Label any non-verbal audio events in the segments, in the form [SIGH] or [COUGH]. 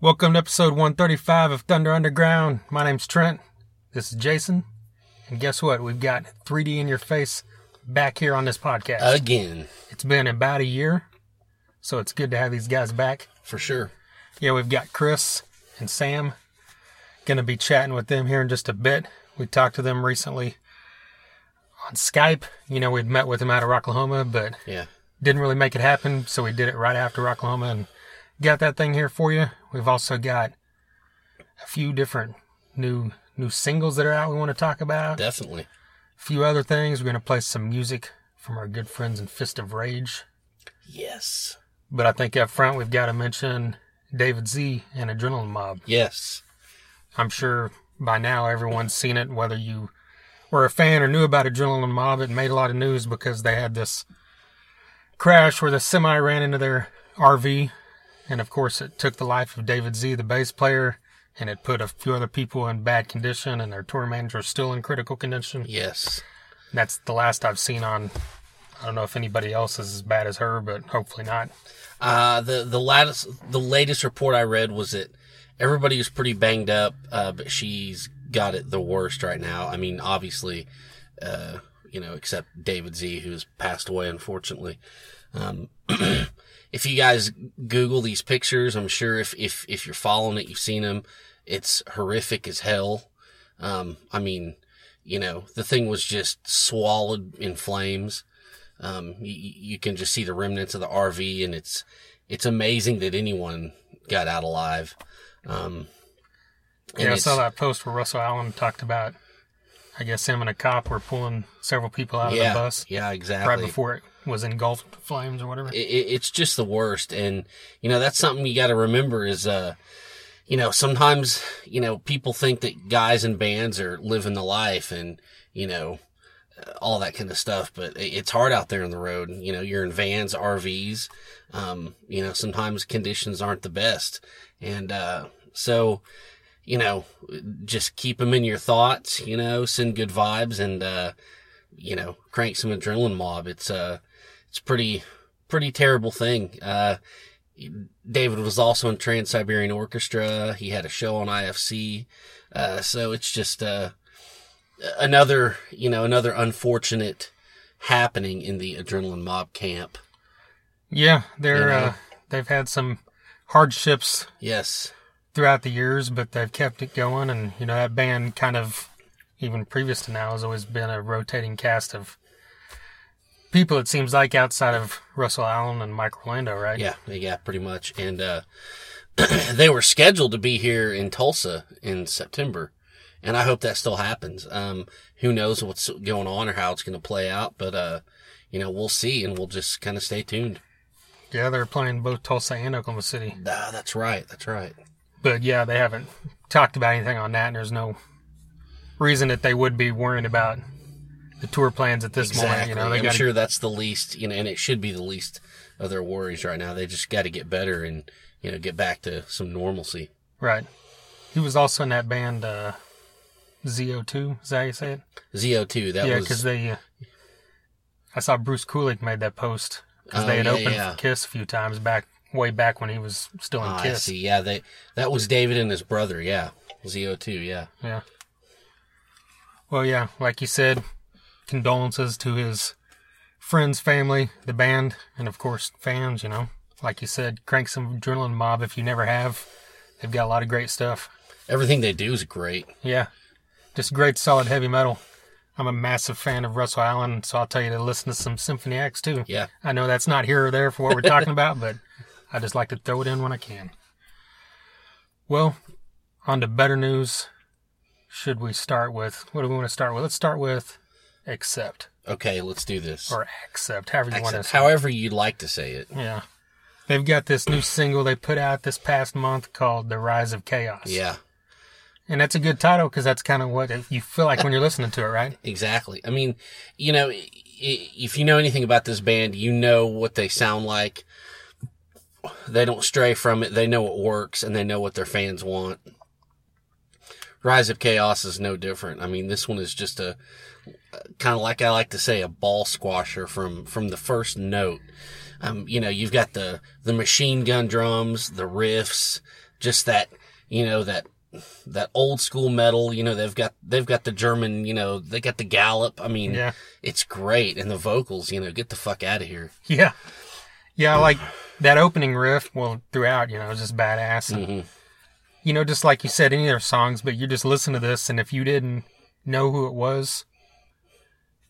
Welcome to episode 135 of Thunder Underground. My name's Trent. This is Jason. And guess what? We've got 3D in your face back here on this podcast. Again, it's been about a year, so it's good to have these guys back. for sure. Yeah, we've got Chris and Sam. Gonna be chatting with them here in just a bit. We talked to them recently on Skype. You know, we'd met with them out of Rocklahoma, but Yeah. didn't really make it happen, so we did it right after Rocklahoma and got that thing here for you. We've also got a few different new new singles that are out we want to talk about. Definitely. A few other things. We're gonna play some music from our good friends in Fist of Rage. Yes. But I think up front we've got to mention David Z and Adrenaline Mob. Yes. I'm sure by now everyone's seen it, whether you were a fan or knew about Adrenaline Mob. It made a lot of news because they had this crash where the semi ran into their RV. And of course, it took the life of David Z, the bass player, and it put a few other people in bad condition, and their tour manager is still in critical condition. Yes. That's the last I've seen on. I don't know if anybody else is as bad as her, but hopefully not. Uh, the the latest the latest report I read was that everybody was pretty banged up, uh, but she's got it the worst right now. I mean, obviously, uh, you know, except David Z, who's passed away, unfortunately. Um, [CLEARS THROAT] if you guys Google these pictures, I'm sure if if if you're following it, you've seen them. It's horrific as hell. Um, I mean, you know, the thing was just swallowed in flames. Um, you, you can just see the remnants of the RV, and it's it's amazing that anyone got out alive. Um, Yeah, I saw that post where Russell Allen talked about. I guess him and a cop were pulling several people out of yeah, the bus yeah, exactly. right before it was engulfed flames or whatever. it, it- it's just the worst. And, you know, that's something you got to remember is, uh, you know, sometimes, you know, people think that guys in bands are living the life and, you know, uh, all that kind of stuff, but it- it's hard out there on the road. You know, you're in vans, RVs. Um, you know, sometimes conditions aren't the best. And, uh, so, you know, just keep them in your thoughts, you know, send good vibes and, uh, you know, crank some adrenaline mob. It's, uh, it's pretty, pretty terrible thing. Uh, David was also in Trans Siberian Orchestra. He had a show on IFC. Uh, so it's just, uh, another, you know, another unfortunate happening in the adrenaline mob camp. yeah, they're You know? uh, they've had some hardships Yes. throughout the years, but they've kept it going. And you know that band kind of even previous to now has always been a rotating cast of people. It seems like outside of Russell Allen and Mike Orlando, right? Yeah, yeah, pretty much. And uh, [CLEARS THROAT] they were scheduled to be here in Tulsa in September, and I hope that still happens. Um, who knows what's going on or how it's going to play out, but uh, you know, we'll see, and we'll just kind of stay tuned. yeah, they're playing both Tulsa and Oklahoma City. Ah, that's right. That's right. but yeah, they haven't talked about anything on that, and there's no reason that they would be worrying about the tour plans at this moment. You know, they I'm got sure that's the least, you know, and it should be the least of their worries right now. They just got to get better and you know get back to some normalcy. right. He was also in that band uh, ZO2. Is that how you say it? ZO2, that was. yeah, was because they. Uh, I saw Bruce Kulick made that post because Oh, they had yeah, opened yeah. Kiss a few times back, way back when he was still in I Kiss. see. Yeah, they that was David and his brother. Yeah, ZO2. Yeah. Yeah. Well, yeah, like you said, condolences to his friends, family, the band, and of course fans. You know, like you said, crank some adrenaline mob if you never have. They've got a lot of great stuff. Everything they do is great. Yeah, just great, solid heavy metal. I'm a massive fan of Russell Allen, so I'll tell you to listen to some Symphony X too. Yeah. I know that's not here or there for what we're talking about, but I just like to throw it in when I can. Well, on to better news. Should we start with what do we want to start with? Let's start with accept Okay, let's do this. or accept, however you want to say. it. however you'd like to say it. Yeah, they've got this new single they put out this past month called "The Rise of Chaos." Yeah, and that's a good title because that's kind of what you feel like when you're listening to it, right? [LAUGHS] exactly. I mean, you know, i- i- if you know anything about this band, you know what they sound like. They don't stray from it. They know what works and they know what their fans want. Rise of Chaos is no different. I mean, this one is just a kind of like I like to say a ball squasher from from the first note. Um, you know, you've got the the machine gun drums, the riffs, just that, you know, that, that old school metal, you know, they've got, they've got the German, you know, they got the gallop. I mean, Yeah. it's great. And the vocals, you know, get the fuck out of here. Yeah. Yeah, like that opening riff, well, throughout, you know, is just badass. And, hmm You know, just like you said, any of their songs, but you just listen to this, and if you didn't know who it was,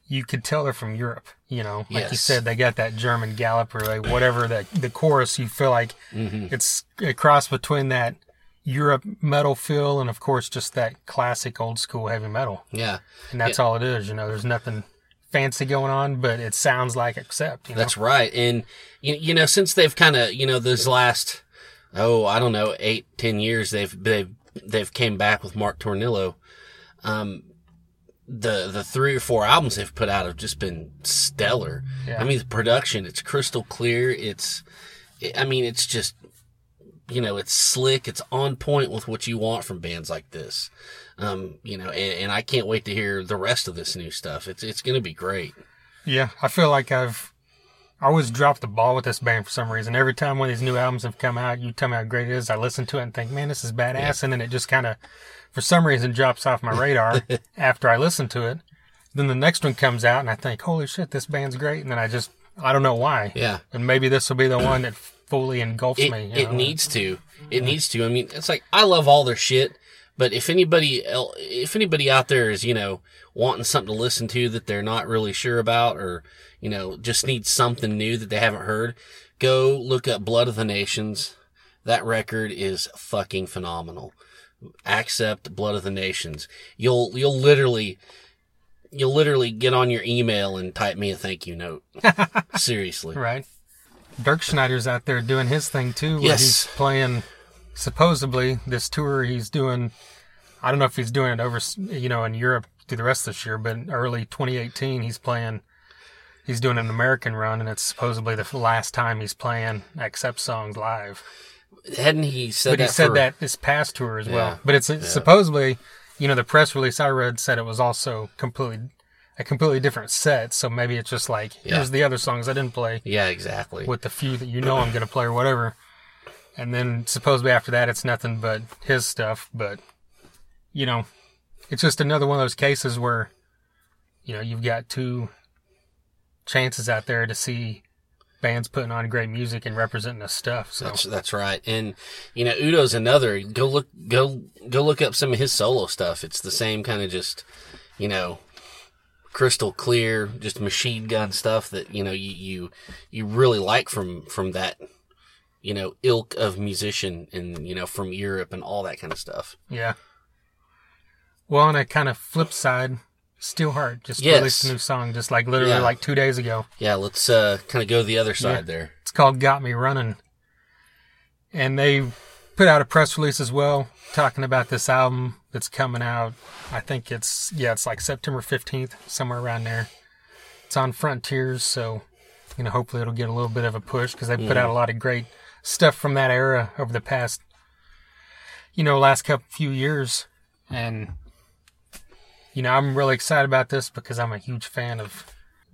you could tell they're from Europe. You know, like you said, they got that German gallop or like whatever that the chorus. You feel like hmm it's a cross between that Europe metal feel and, of course, just that classic old school heavy metal. Yeah. And that's all it is. You know, there's nothing fancy going on, but it sounds like accept. You know? That's right. And you, you know, since they've kind of, you know, those last, oh, I don't know, eight, ten years, they've, they've, they've came back with Mark Tornillo. Um, the, the three or four albums they've put out have just been stellar. Yeah. I mean, the production, it's crystal clear. It's, I mean, it's just, you know, it's slick. It's on point with what you want from bands like this. Um, you know, and, and I can't wait to hear the rest of this new stuff. It's, it's going to be great. Yeah, I feel like I've I always dropped the ball with this band for some reason. Every time one of these new albums have come out, you tell me how great it is. I listen to it and think, man, this is badass, and then it just kind of, for some reason, drops off my radar [LAUGHS] after I listen to it. Then the next one comes out, and I think, holy shit, this band's great, and then I just I don't know why. Yeah. And maybe this will be the one that fully engulfs It, me. you it know? needs to. It needs to. I mean, it's like I love all their shit, but if anybody el if anybody out there is you know wanting something to listen to that they're not really sure about, or you know just need something new that they haven't heard, go look up Blood of the Nations. That record is fucking phenomenal. Accept Blood of the Nations. You'll you'll literally you'll literally get on your email and type me a thank you note. [LAUGHS] Seriously. Right. Dirkschneider's out there doing his thing too. Where Yes. He's playing supposedly this tour he's doing. I don't know if he's doing it over, you know, in Europe through the rest of this year, but early 2018 he's playing. He's doing an American run, and it's supposedly the last time he's playing Accept songs live. Hadn't he said but that he said for- that this past tour as Yeah. well. But it's supposedly, you know, the press release I read said it was also completely a completely different set. So maybe it's just like Yeah. here's the other songs I didn't play Yeah, exactly. with the few that you know I'm going to play or whatever. And then supposedly after that, it's nothing but his stuff. But, you know, it's just another one of those cases where, you know, you've got two chances out there to see bands putting on great music and representing the stuff. So, That's that's right. And you know, Udo's another. Go look go go look up some of his solo stuff. It's the same kind of just, you know, crystal clear, just machine gun stuff that, you know, you you, you really like from from that you know, ilk of musician and, you know, from Europe and all that kind of stuff. yeah. Well, on a kind of flip side, Steelheart just Yes. released a new song just like literally Yeah. like two days ago. Yeah, let's uh kind of go the other side there. It's called Got Me Running. And they put out a press release as well talking about this album that's coming out. I think it's, yeah, it's like September 15th, somewhere around there. It's on Frontiers, so, you know, hopefully it'll get a little bit of a push because they put out a lot of great stuff from that era over the past, you know, last couple few years. And, you know, I'm really excited about this because I'm a huge fan of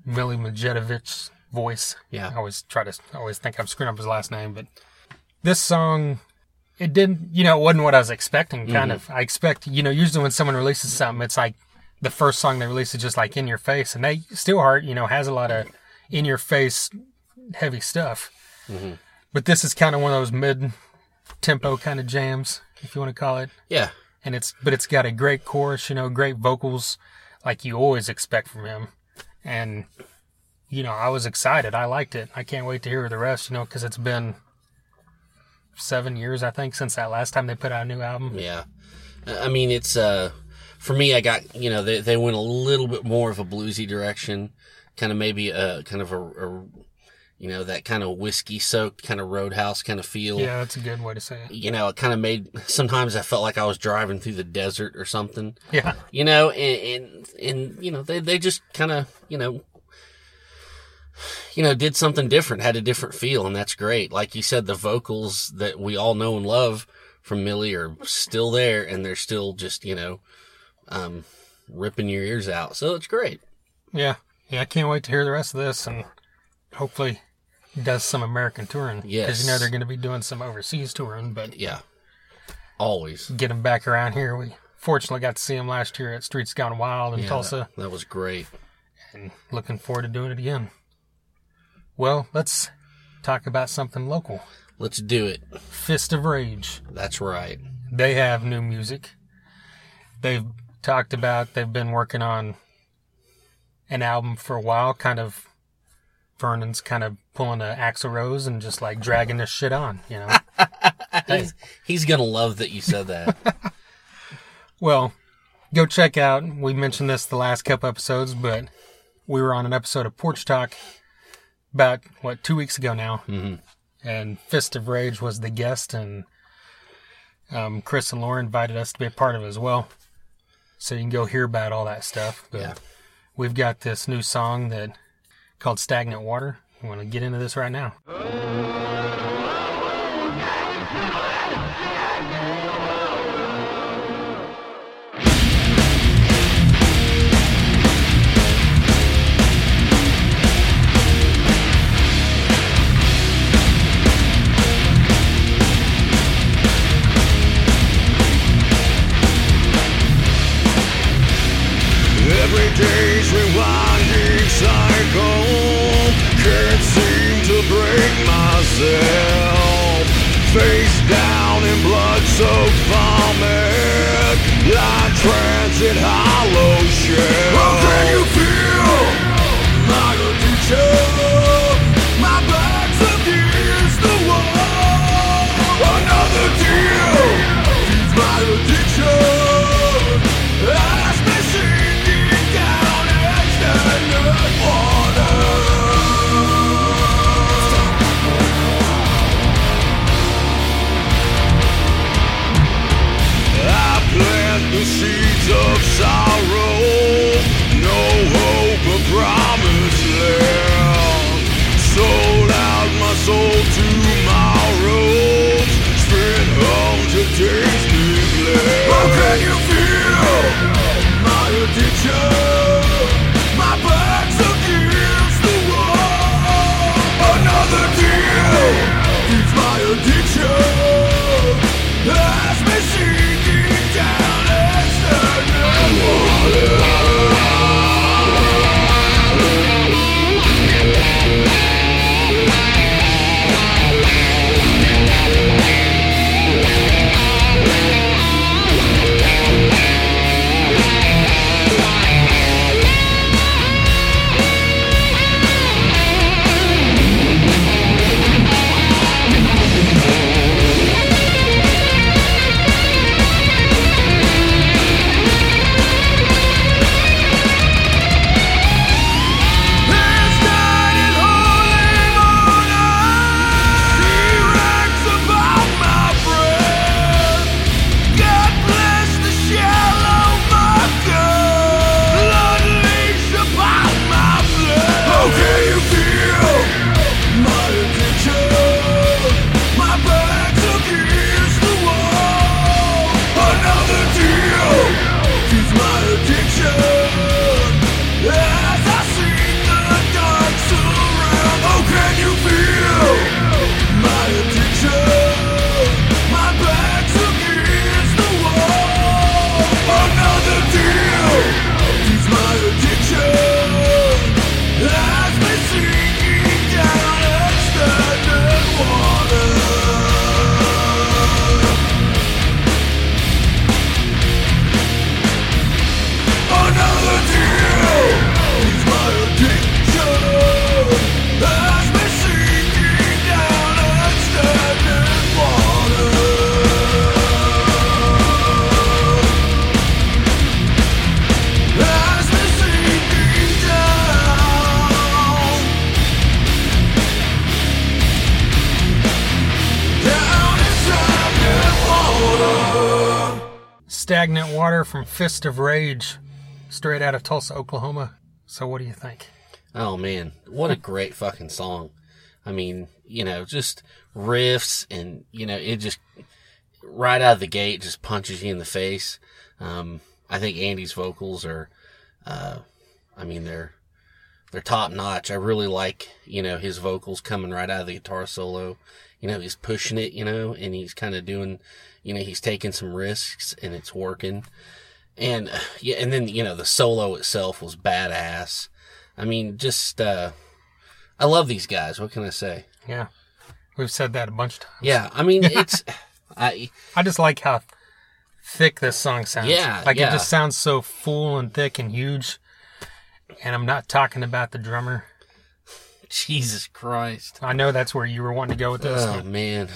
Millie Matijevic's voice. Yeah. I always try to I always think I'm screwing up his last name, but this song it didn't you know, it wasn't what I was expecting kind mm-hmm. of. I expect you know, usually when someone releases something it's like the first song they release is just like in your face and they still Steelheart, you know, has a lot of in your face heavy stuff. Mm-hmm. But this is kind of one of those mid tempo kind of jams, if you want to call it Yeah. And it's but it's got a great chorus, you know, great vocals, like you always expect from him. And you know, I was excited. I liked it. I can't wait to hear the rest, you know, because it's been seven years, I think, since that last time they put out a new album. Yeah. I mean, it's, uh, for me, I got, you know, they, they went a little bit more of a bluesy direction, kind of maybe a, kind of a, a you know, that kind of whiskey soaked kind of roadhouse kind of feel. Yeah, that's a good way to say it. You know, it kind of made, sometimes I felt like I was driving through the desert or something, Yeah, you know, and, and, and you know, they, they just kind of, you know, you know, did something different, had a different feel, and that's great. Like you said, the vocals that we all know and love from Millie are still there, and they're still just, you know, um, ripping your ears out. So it's great. yeah, yeah. I can't wait to hear the rest of this, and hopefully does some American touring. because you know they're going to be doing some overseas touring. But Yeah. Always. get them back around here. We fortunately got to see them last year at Streets Gone Wild in Yeah, Tulsa, That, that was great. and looking forward to doing it again. Well, let's talk about something local. Let's do it. Fist of Rage. That's right. They have new music. They've talked about they've been working on an album for a while, kind of Vernon's kind of pulling a Axl Rose and just like dragging this shit on, you know. [LAUGHS] He's, he's gonna love that you said that. [LAUGHS] Well, go check out. We mentioned this the last couple episodes, but we were on an episode of Porch Talk about what two weeks ago now, Mhm. and Fist of Rage was the guest, and um, Chris and Laura invited us to be a part of it as well. So you can go hear about all that stuff. But Yeah. we've got this new song that called "Stagnant Water." We want to get into this right now. Every day's rewinding cycle. Can't seem to break myself. Face down in blood-soaked vomit. Line transit hollow shell. How can you feel? My addiction? Fist of Rage, straight out of Tulsa, Oklahoma. So what do you think? Oh man, what a great fucking song. I mean, you know, just riffs and, you know, it just right out of the gate just punches you in the face. Um, I think Andy's vocals are, uh, I mean, they're, they're top notch. I really like, you know, his vocals coming right out of the guitar solo. you know, he's pushing it, you know, and he's kind of doing, you know, he's taking some risks and it's working. And uh, [SIGHS] yeah, and then, you know, the solo itself was badass. I mean, just, uh, I love these guys. What can I say? Yeah. We've said that a bunch of times. Yeah. I mean, [LAUGHS] it's, I, I just like how thick this song sounds. Yeah, Like yeah. it just sounds so full and thick and huge. And I'm not talking about the drummer. Jesus Christ. I know that's where you were wanting to go with this. Oh, man.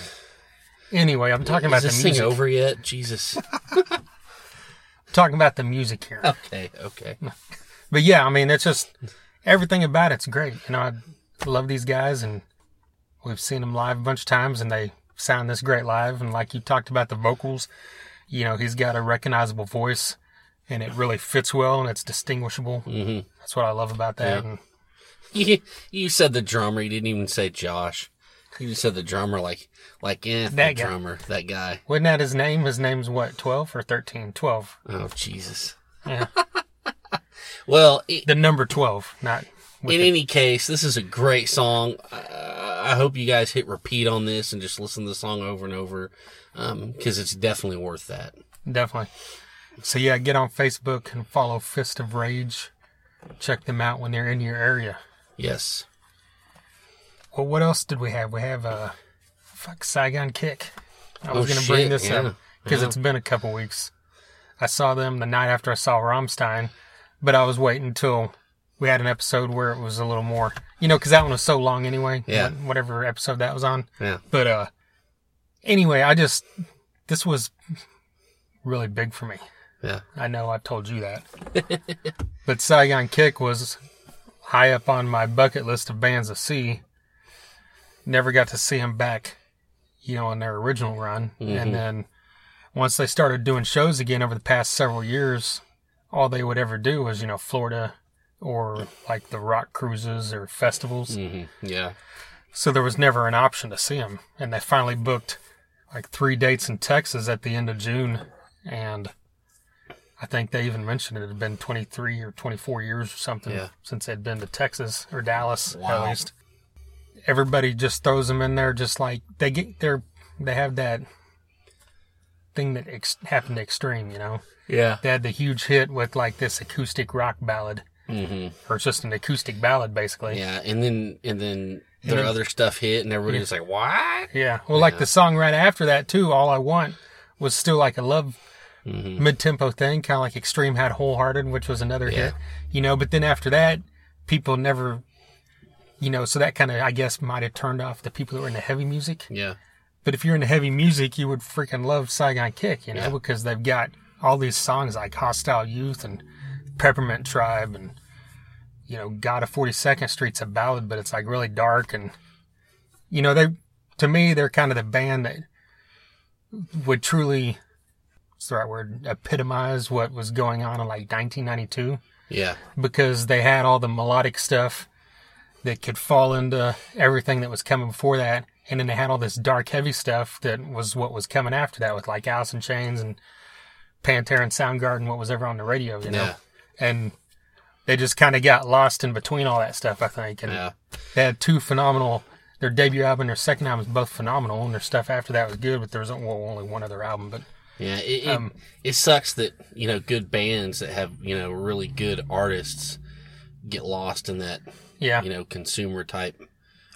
Anyway, I'm talking about this the thing music. over yet? Jesus. [LAUGHS] talking about the music here. Okay. Okay. [LAUGHS] But yeah, I mean, it's just everything about it's great. You know, I love these guys, and we've seen them live a bunch of times, and they sound this great live. And like you talked about the vocals, you know, he's got a recognizable voice, and it really fits well, and it's distinguishable. hmm That's what I love about that. Yeah. And You, [LAUGHS] you said the drummer. You didn't even say Josh. You said the drummer like, like, eh, That guy. drummer, that guy. wasn't that his name? His name's what, 12 or 13? 12. Oh, Jesus. Yeah. [LAUGHS] Well, i the number 12, not. In the- any case, this is a great song. Uh, I hope you guys hit repeat on this and just listen to the song over and over, um, cause it's definitely worth that. Definitely. So yeah, get on Facebook and follow Fist of Rage. Check them out when they're in your area. Yes. Well, what else did we have? We have uh, fuck Saigon Kick. I Oh, was gonna bring this yeah, up because yeah. it's been a couple weeks. I saw them the night after I saw Rammstein, but I was waiting until we had an episode where it was a little more, you know, because that one was so long anyway. Yeah. Whatever episode that was on. Yeah. But uh, anyway, I just this was really big for me. Yeah. I know I told you that. [LAUGHS] but Saigon Kick was high up on my bucket list of bands to see. Never got to see them back, you know, in their original run. And then once they started doing shows again over the past several years, all they would ever do was, you know, Florida or like the rock cruises or festivals. hmm Yeah. So there was never an option to see them. And they finally booked like three dates in Texas at the end of June. And I think they even mentioned it had been 23 or 24 years or something Yeah. since they'd been to Texas or Dallas Wow. at least. Everybody just throws them in there just like they get their, they have that thing that ex- happened to Extreme, you know? Yeah. They had the huge hit with like this acoustic rock ballad, hmm or just an acoustic ballad basically. Yeah. And then, and then their then- other stuff hit and everybody was like, what? Yeah. Well, like the song right after that too, "All I Want," was still like a love Mm-hmm. mid-tempo thing, kind of like Extreme had "Wholehearted," which was another Yeah. hit. You know, but then after that, people never, you know, so that kind of I guess might have turned off the people that were into heavy music. Yeah. But if you're into heavy music, you would freaking love Saigon Kick, you know, Yeah. because they've got all these songs like "Hostile Youth" and "Peppermint Tribe" and you know, "God of 42nd Street's a ballad, but it's like really dark and you know they to me they're kind of the band that would truly what's the right word epitomize what was going on in like 1992 Yeah. because they had all the melodic stuff that could fall into everything that was coming before that and then they had all this dark heavy stuff that was what was coming after that with like Alice in Chains and Pantera and Soundgarden what was ever on the radio you know Yeah. and they just kind of got lost in between all that stuff I think and Yeah. they had two phenomenal. Their debut album, and their second album was both phenomenal, and their stuff after that was good. But there was well, only one other album. But Yeah, it, it, Um, it sucks that you know good bands that have you know really good artists get lost in that yeah, you know consumer type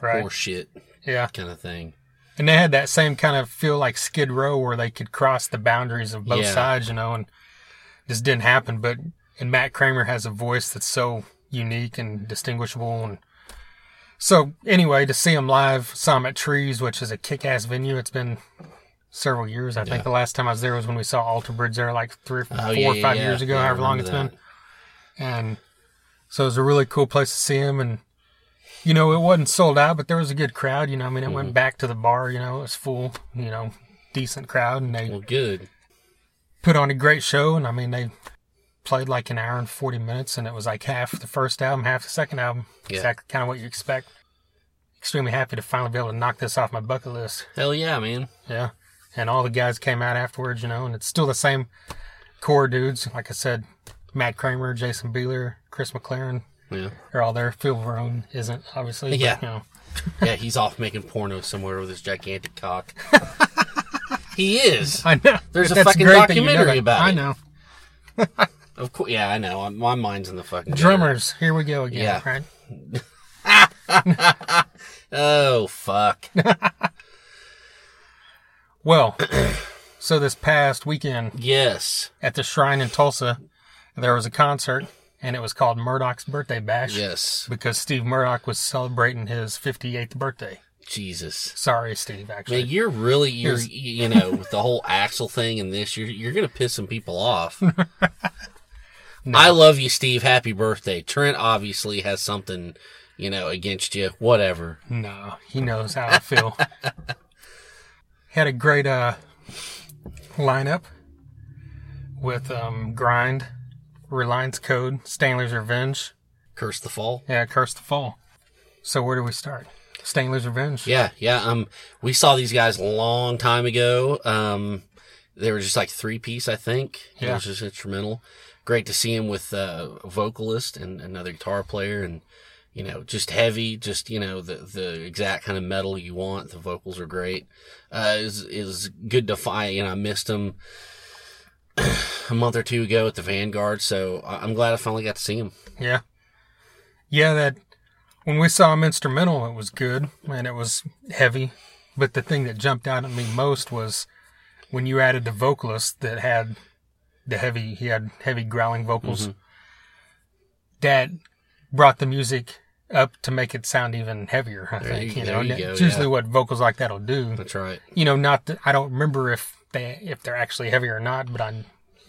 right, horse shit yeah. kind of thing. And they had that same kind of feel like Skid Row, where they could cross the boundaries of both Yeah. sides, you know, and this didn't happen. But and Matt Kramer has a voice that's so unique and distinguishable, and so anyway, to see him live, saw him at Trees, which is a kick-ass venue. It's been several years. I Yeah. think the last time I was there was when we saw Alter Bridge there, like three, oh, or four, Oh, yeah, or five yeah. years ago, however long it's remember been. And so it was a really cool place to see him. And, you know, it wasn't sold out, but there was a good crowd. You know, I mean, it Mm-hmm. went back to the bar, you know, it was full, you know, decent crowd. And they Well, good. put on a great show. And I mean, they played like an hour and 40 minutes. And it was like half the first album, half the second album. Yeah. Exactly kind of what you expect. Extremely happy to finally be able to knock this off my bucket list. Hell yeah, man. Yeah. And all the guys came out afterwards, you know, and it's still the same core dudes. Like I said, Matt Kramer, Jason Bieler, Chris McLernon, Yeah, they're all there. Phil Varone isn't, obviously. but, Yeah. you know, [LAUGHS] Yeah, he's off making porno somewhere with his gigantic cock. [LAUGHS] he is. I know. There's a fucking that you know documentary about I know. [LAUGHS] Of course, yeah, I know. I'm- My mind's in the fucking gutter. Drummers, here we go again, Yeah. right? Oh fuck. Well, so this past weekend yes, at the Shrine in Tulsa, there was a concert, and it was called Murdock's Birthday Bash yes. because Steve Murdoch was celebrating his 58th birthday. Jesus. Sorry, Steve, actually. Man, you're really you're Here's- you know with the whole Axl thing and this you're you're gonna piss some people off. [LAUGHS] I love you, Steve. Happy birthday. Trent obviously has something you know against you. Whatever. No, he knows how I feel. [LAUGHS] Had a great uh, lineup with um, Grind, Reliance Code, Stanley's Revenge, Curse the fall. yeah, Curse the Fall. So where do we start? Stanley's Revenge. Yeah, yeah. Um, we saw these guys a long time ago. Um, they were just like three piece, I think. It Yeah. was just instrumental. Great to see him with uh, a vocalist and another guitar player, and you know, just heavy, just you know, the the exact kind of metal you want. The vocals are great. Uh, is is good to find. You know, I missed him a month or two ago at the Vanguard, so I'm glad I finally got to see him. Yeah. Yeah, that when we saw him instrumental, it was good and it was heavy. But the thing that jumped out at me most was when you added the vocalist that had the heavy, he had heavy growling vocals. Mm-hmm. That brought the music up to make it sound even heavier. I There think you- you, know, you go, it's usually yeah. what vocals like that'll do. That's right. You know, not that I don't remember if they if they're actually heavy or not, but I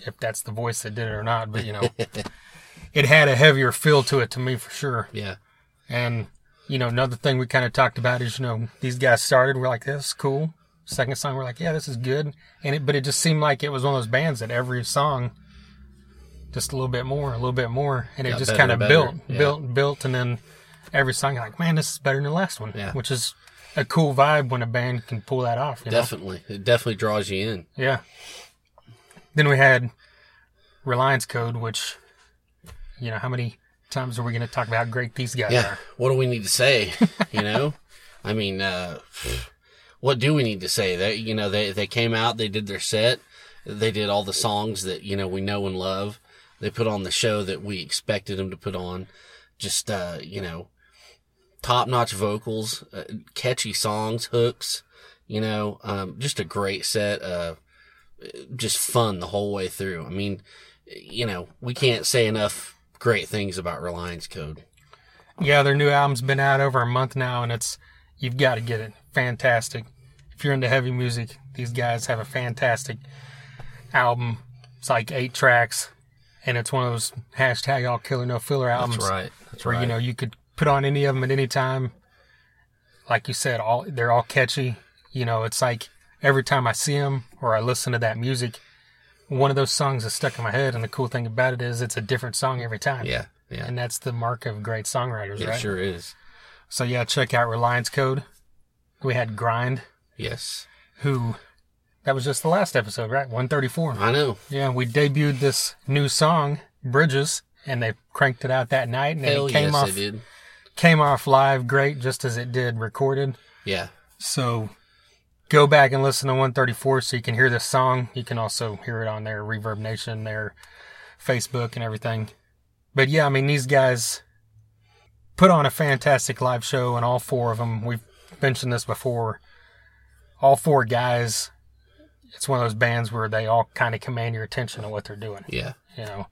if that's the voice that did it or not. But you know, [LAUGHS] it had a heavier feel to it to me for sure. Yeah. And you know, another thing we kind of talked about is you know these guys started we're like this is cool. Second song we're like yeah this is good, and it but it just seemed like it was one of those bands that every song just a little bit more, a little bit more, and it Got just kind of built, Yeah. built, built, and then every song you're like man this is better than the last one, Yeah. which is a cool vibe when a band can pull that off. You know? Definitely. It definitely draws you in. Yeah. Then we had Reliance Code, which, you know, how many times are we going to talk about how great these guys Yeah. are? What do we need to say? [LAUGHS] You know, I mean, uh, what do we need to say? They, you know, they they came out, they did their set, they did all the songs that you know we know and love. They put on the show that we expected them to put on. Just uh, you know, top notch vocals, uh, catchy songs, hooks. You know, um, just a great set. Uh, just fun the whole way through. I mean, you know, we can't say enough great things about Reliance Code. Yeah, their new album's been out over a month now, and it's, you've got to get it. Fantastic. If you're into heavy music, these guys have a fantastic album. It's like eight tracks, and it's one of those hashtag all killer no filler albums. That's right. That's where you know you could put on any of them at any time. Like you said, all they're all catchy. You know, it's like every time I see them or I listen to that music, one of those songs is stuck in my head. And the cool thing about it is it's a different song every time. Yeah, yeah, and that's the mark of great songwriters, it right? sure is. So yeah, check out Reliance Code. We had Grind, Yes, who that was just the last episode, right? One thirty four. I know. Yeah, we debuted this new song, Bridges, and they cranked it out that night, and Hell it came yes, off they did. Came off live great, just as it did recorded. Yeah, So go back and listen to 134 so you can hear this song. You can also hear it on their Reverb Nation, their Facebook, and everything. But yeah, I mean, these guys put on a fantastic live show, and all four of them, we've mentioned this before, all four guys, it's one of those bands where they all kind of command your attention to what they're doing. yeah, You know,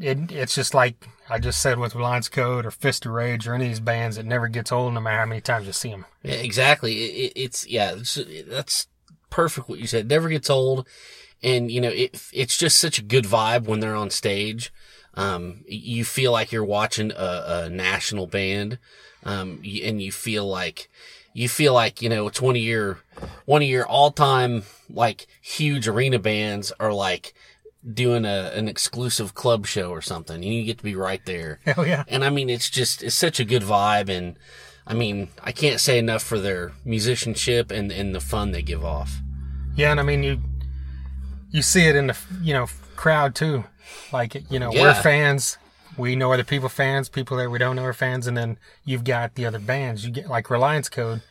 it, it's just like I just said with Reliance Code or Fist of Rage or any of these bands, it never gets old no matter how many times you see them. yeah exactly. It, it, it's yeah, it's, that's perfect what you said. Never gets old, and you know it. It's just such a good vibe when they're on stage. Um, you feel like you're watching a, a national band, um, and you feel like you feel like you know it's one of your one of your all time like huge arena bands are like doing a an exclusive club show or something, you get to be right there. [LAUGHS] Hell yeah. And I mean, it's just, it's such a good vibe. And I mean, I can't say enough for their musicianship and, and the fun they give off. Yeah, and I mean you you see it in the you know crowd too. Like you know, we're fans. we know other people fans, people that we don't know are fans, and then you've got the other bands. You get like Reliance Code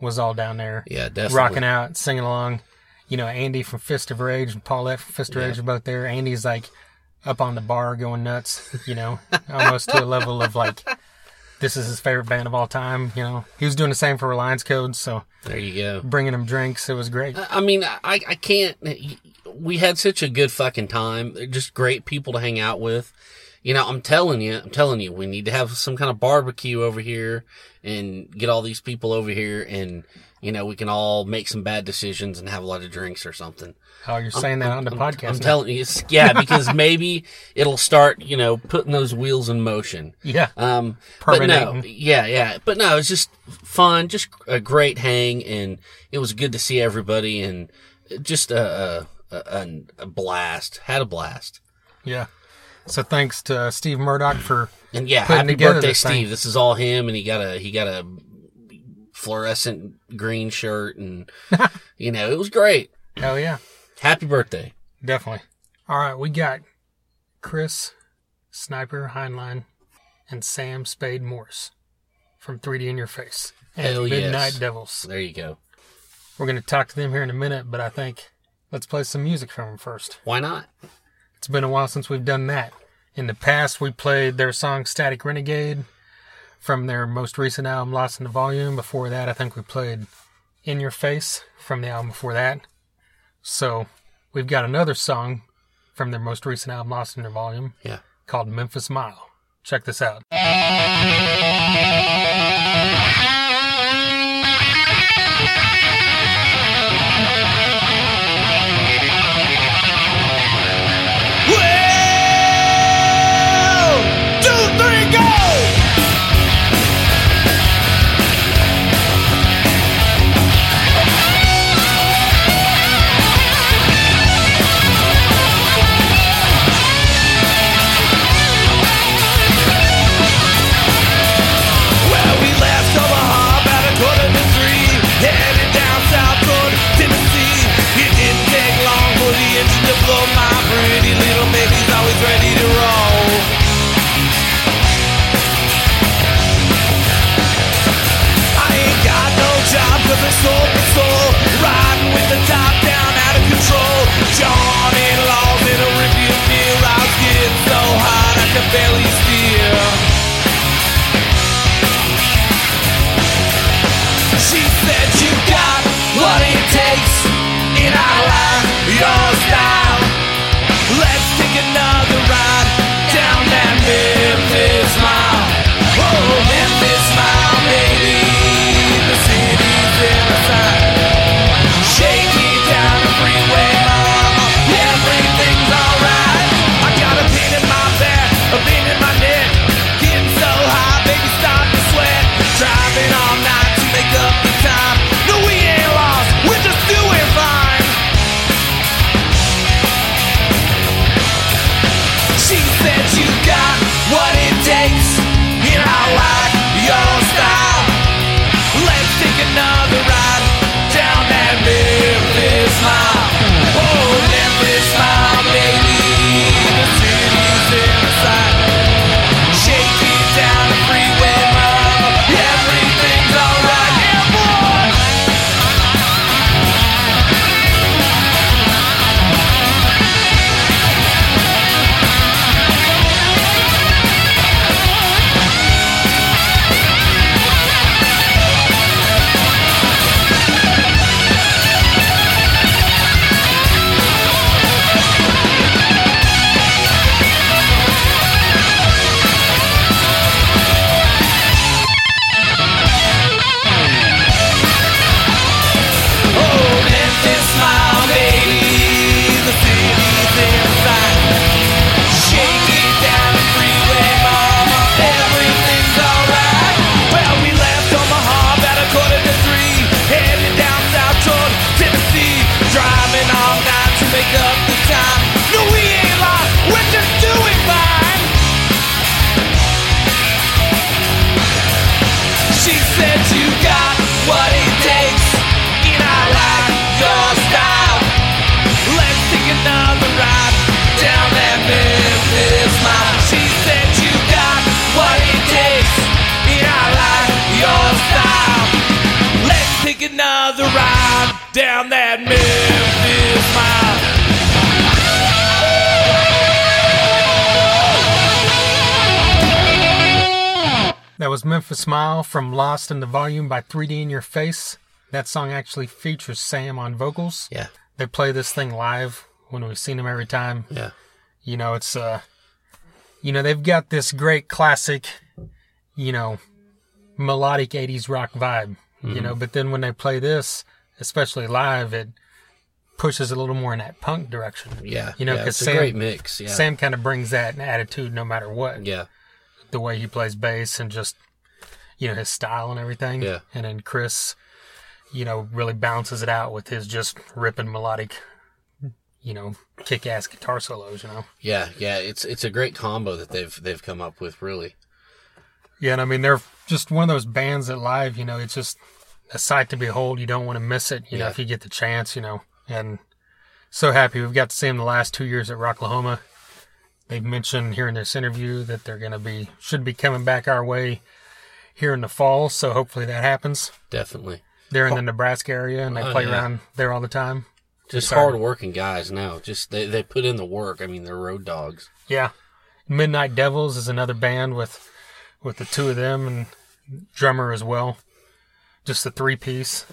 was all down there, Yeah, definitely. rocking out, singing along. You know, Andy from Fist of Rage and Paulette from Fist of Yeah. Rage are both there. Andy's like up on the bar going nuts, you know, almost to a level of like, this is his favorite band of all time. You know, he was doing the same for Reliance Code, so There you go. bringing him drinks, it was great. I mean, I, I can't. We had such a good fucking time. They're just great people to hang out with. You know, I'm telling you, I'm telling you, we need to have some kind of barbecue over here and get all these people over here and, you know, we can all make some bad decisions and have a lot of drinks or something. Oh, you're saying that on the podcast. I'm now. telling you, yeah, because [LAUGHS] maybe it'll start, you know, putting those wheels in motion. Yeah. Um, but no, yeah, yeah, but no, it was just fun, just a great hang, and it was good to see everybody, and just a a, a, a blast. Had a blast, Yeah. So thanks to Steve Murdock for and yeah, happy birthday, this thing. Steve. This is all him, and he got a he got a fluorescent green shirt, and [LAUGHS] you know, it was great. hell yeah, Happy birthday. definitely. All right, we got Chris Sniper Hineline and Sam Spade Morris from 3D in Your Face and Hell Midnight yes. Devils. There you go. We're going to talk to them here in a minute, but I think let's play some music from them first. Why not? It's been a while since we've done that. In the past, we played their song Static Renegade from their most recent album, Lost in the Volume. Before that, I think we played In Your Face from the album before that. So we've got another song from their most recent album, Lost in the Volume, Yeah. called Memphis Mile. Check this out. I'm soul riding with the top down, out of control. Laws in a so hot I barely steer. down that Memphis mile. That was Memphis Mile from Lost in the Volume by 3D in Your Face. That song actually features Sam on vocals. Yeah. They play this thing live when we've seen them every time. Yeah. You know, it's, uh, you know, they've got this great classic, you know, melodic 80s rock vibe, mm-hmm. you know, but then when they play this, especially live, it pushes a little more in that punk direction. Yeah. You know, yeah, 'cause it's Sam- a great mix. Yeah. Sam kind of brings that attitude no matter what. yeah. The way he plays bass and just, you know, his style and everything. Yeah. And then Chris, you know, really balances it out with his just ripping melodic, you know, kick ass guitar solos, you know. Yeah. Yeah. It's it's a great combo that they've they've come up with. Really. Yeah, and I mean they're just one of those bands that live, you know, it's just a sight to behold. You don't want to miss it, you know, if you get the chance, you know. And so happy we've got to see them the last two years at Rocklahoma. They've mentioned here in this interview that they're going to be should be coming back our way here in the fall, so hopefully that happens. Definitely. They're in the Nebraska area and they Oh, play yeah. around there all the time. Just hard working guys. No, just they they put in the work. I mean, they're road dogs. Yeah. Midnight Devils is another band with with the two of them and drummer as well. Just a three piece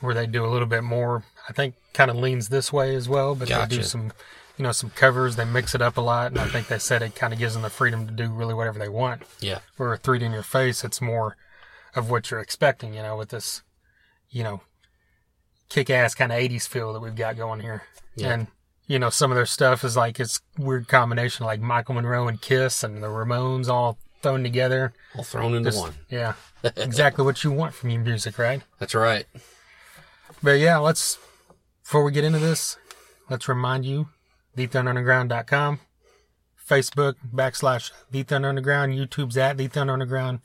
where they do a little bit more. I think kind of leans this way as well, but they do some you know some covers. They mix it up a lot, and I think they said it kind of gives them the freedom to do really whatever they want. Yeah. For a three D in your face, it's more of what you're expecting. You know, with this you know kick ass kind of '80s feel that we've got going here, Yeah. and you know, some of their stuff is like it's weird combination like Michael Monroe and Kiss and the Ramones all thrown together. All thrown into Just- one. Yeah. Exactly what you want from your music, right? That's right. But yeah, let's before we get into this, let's remind you, thethunderunderground.com, Facebook backslash The Thunder Underground, YouTube's at The Thunder Underground.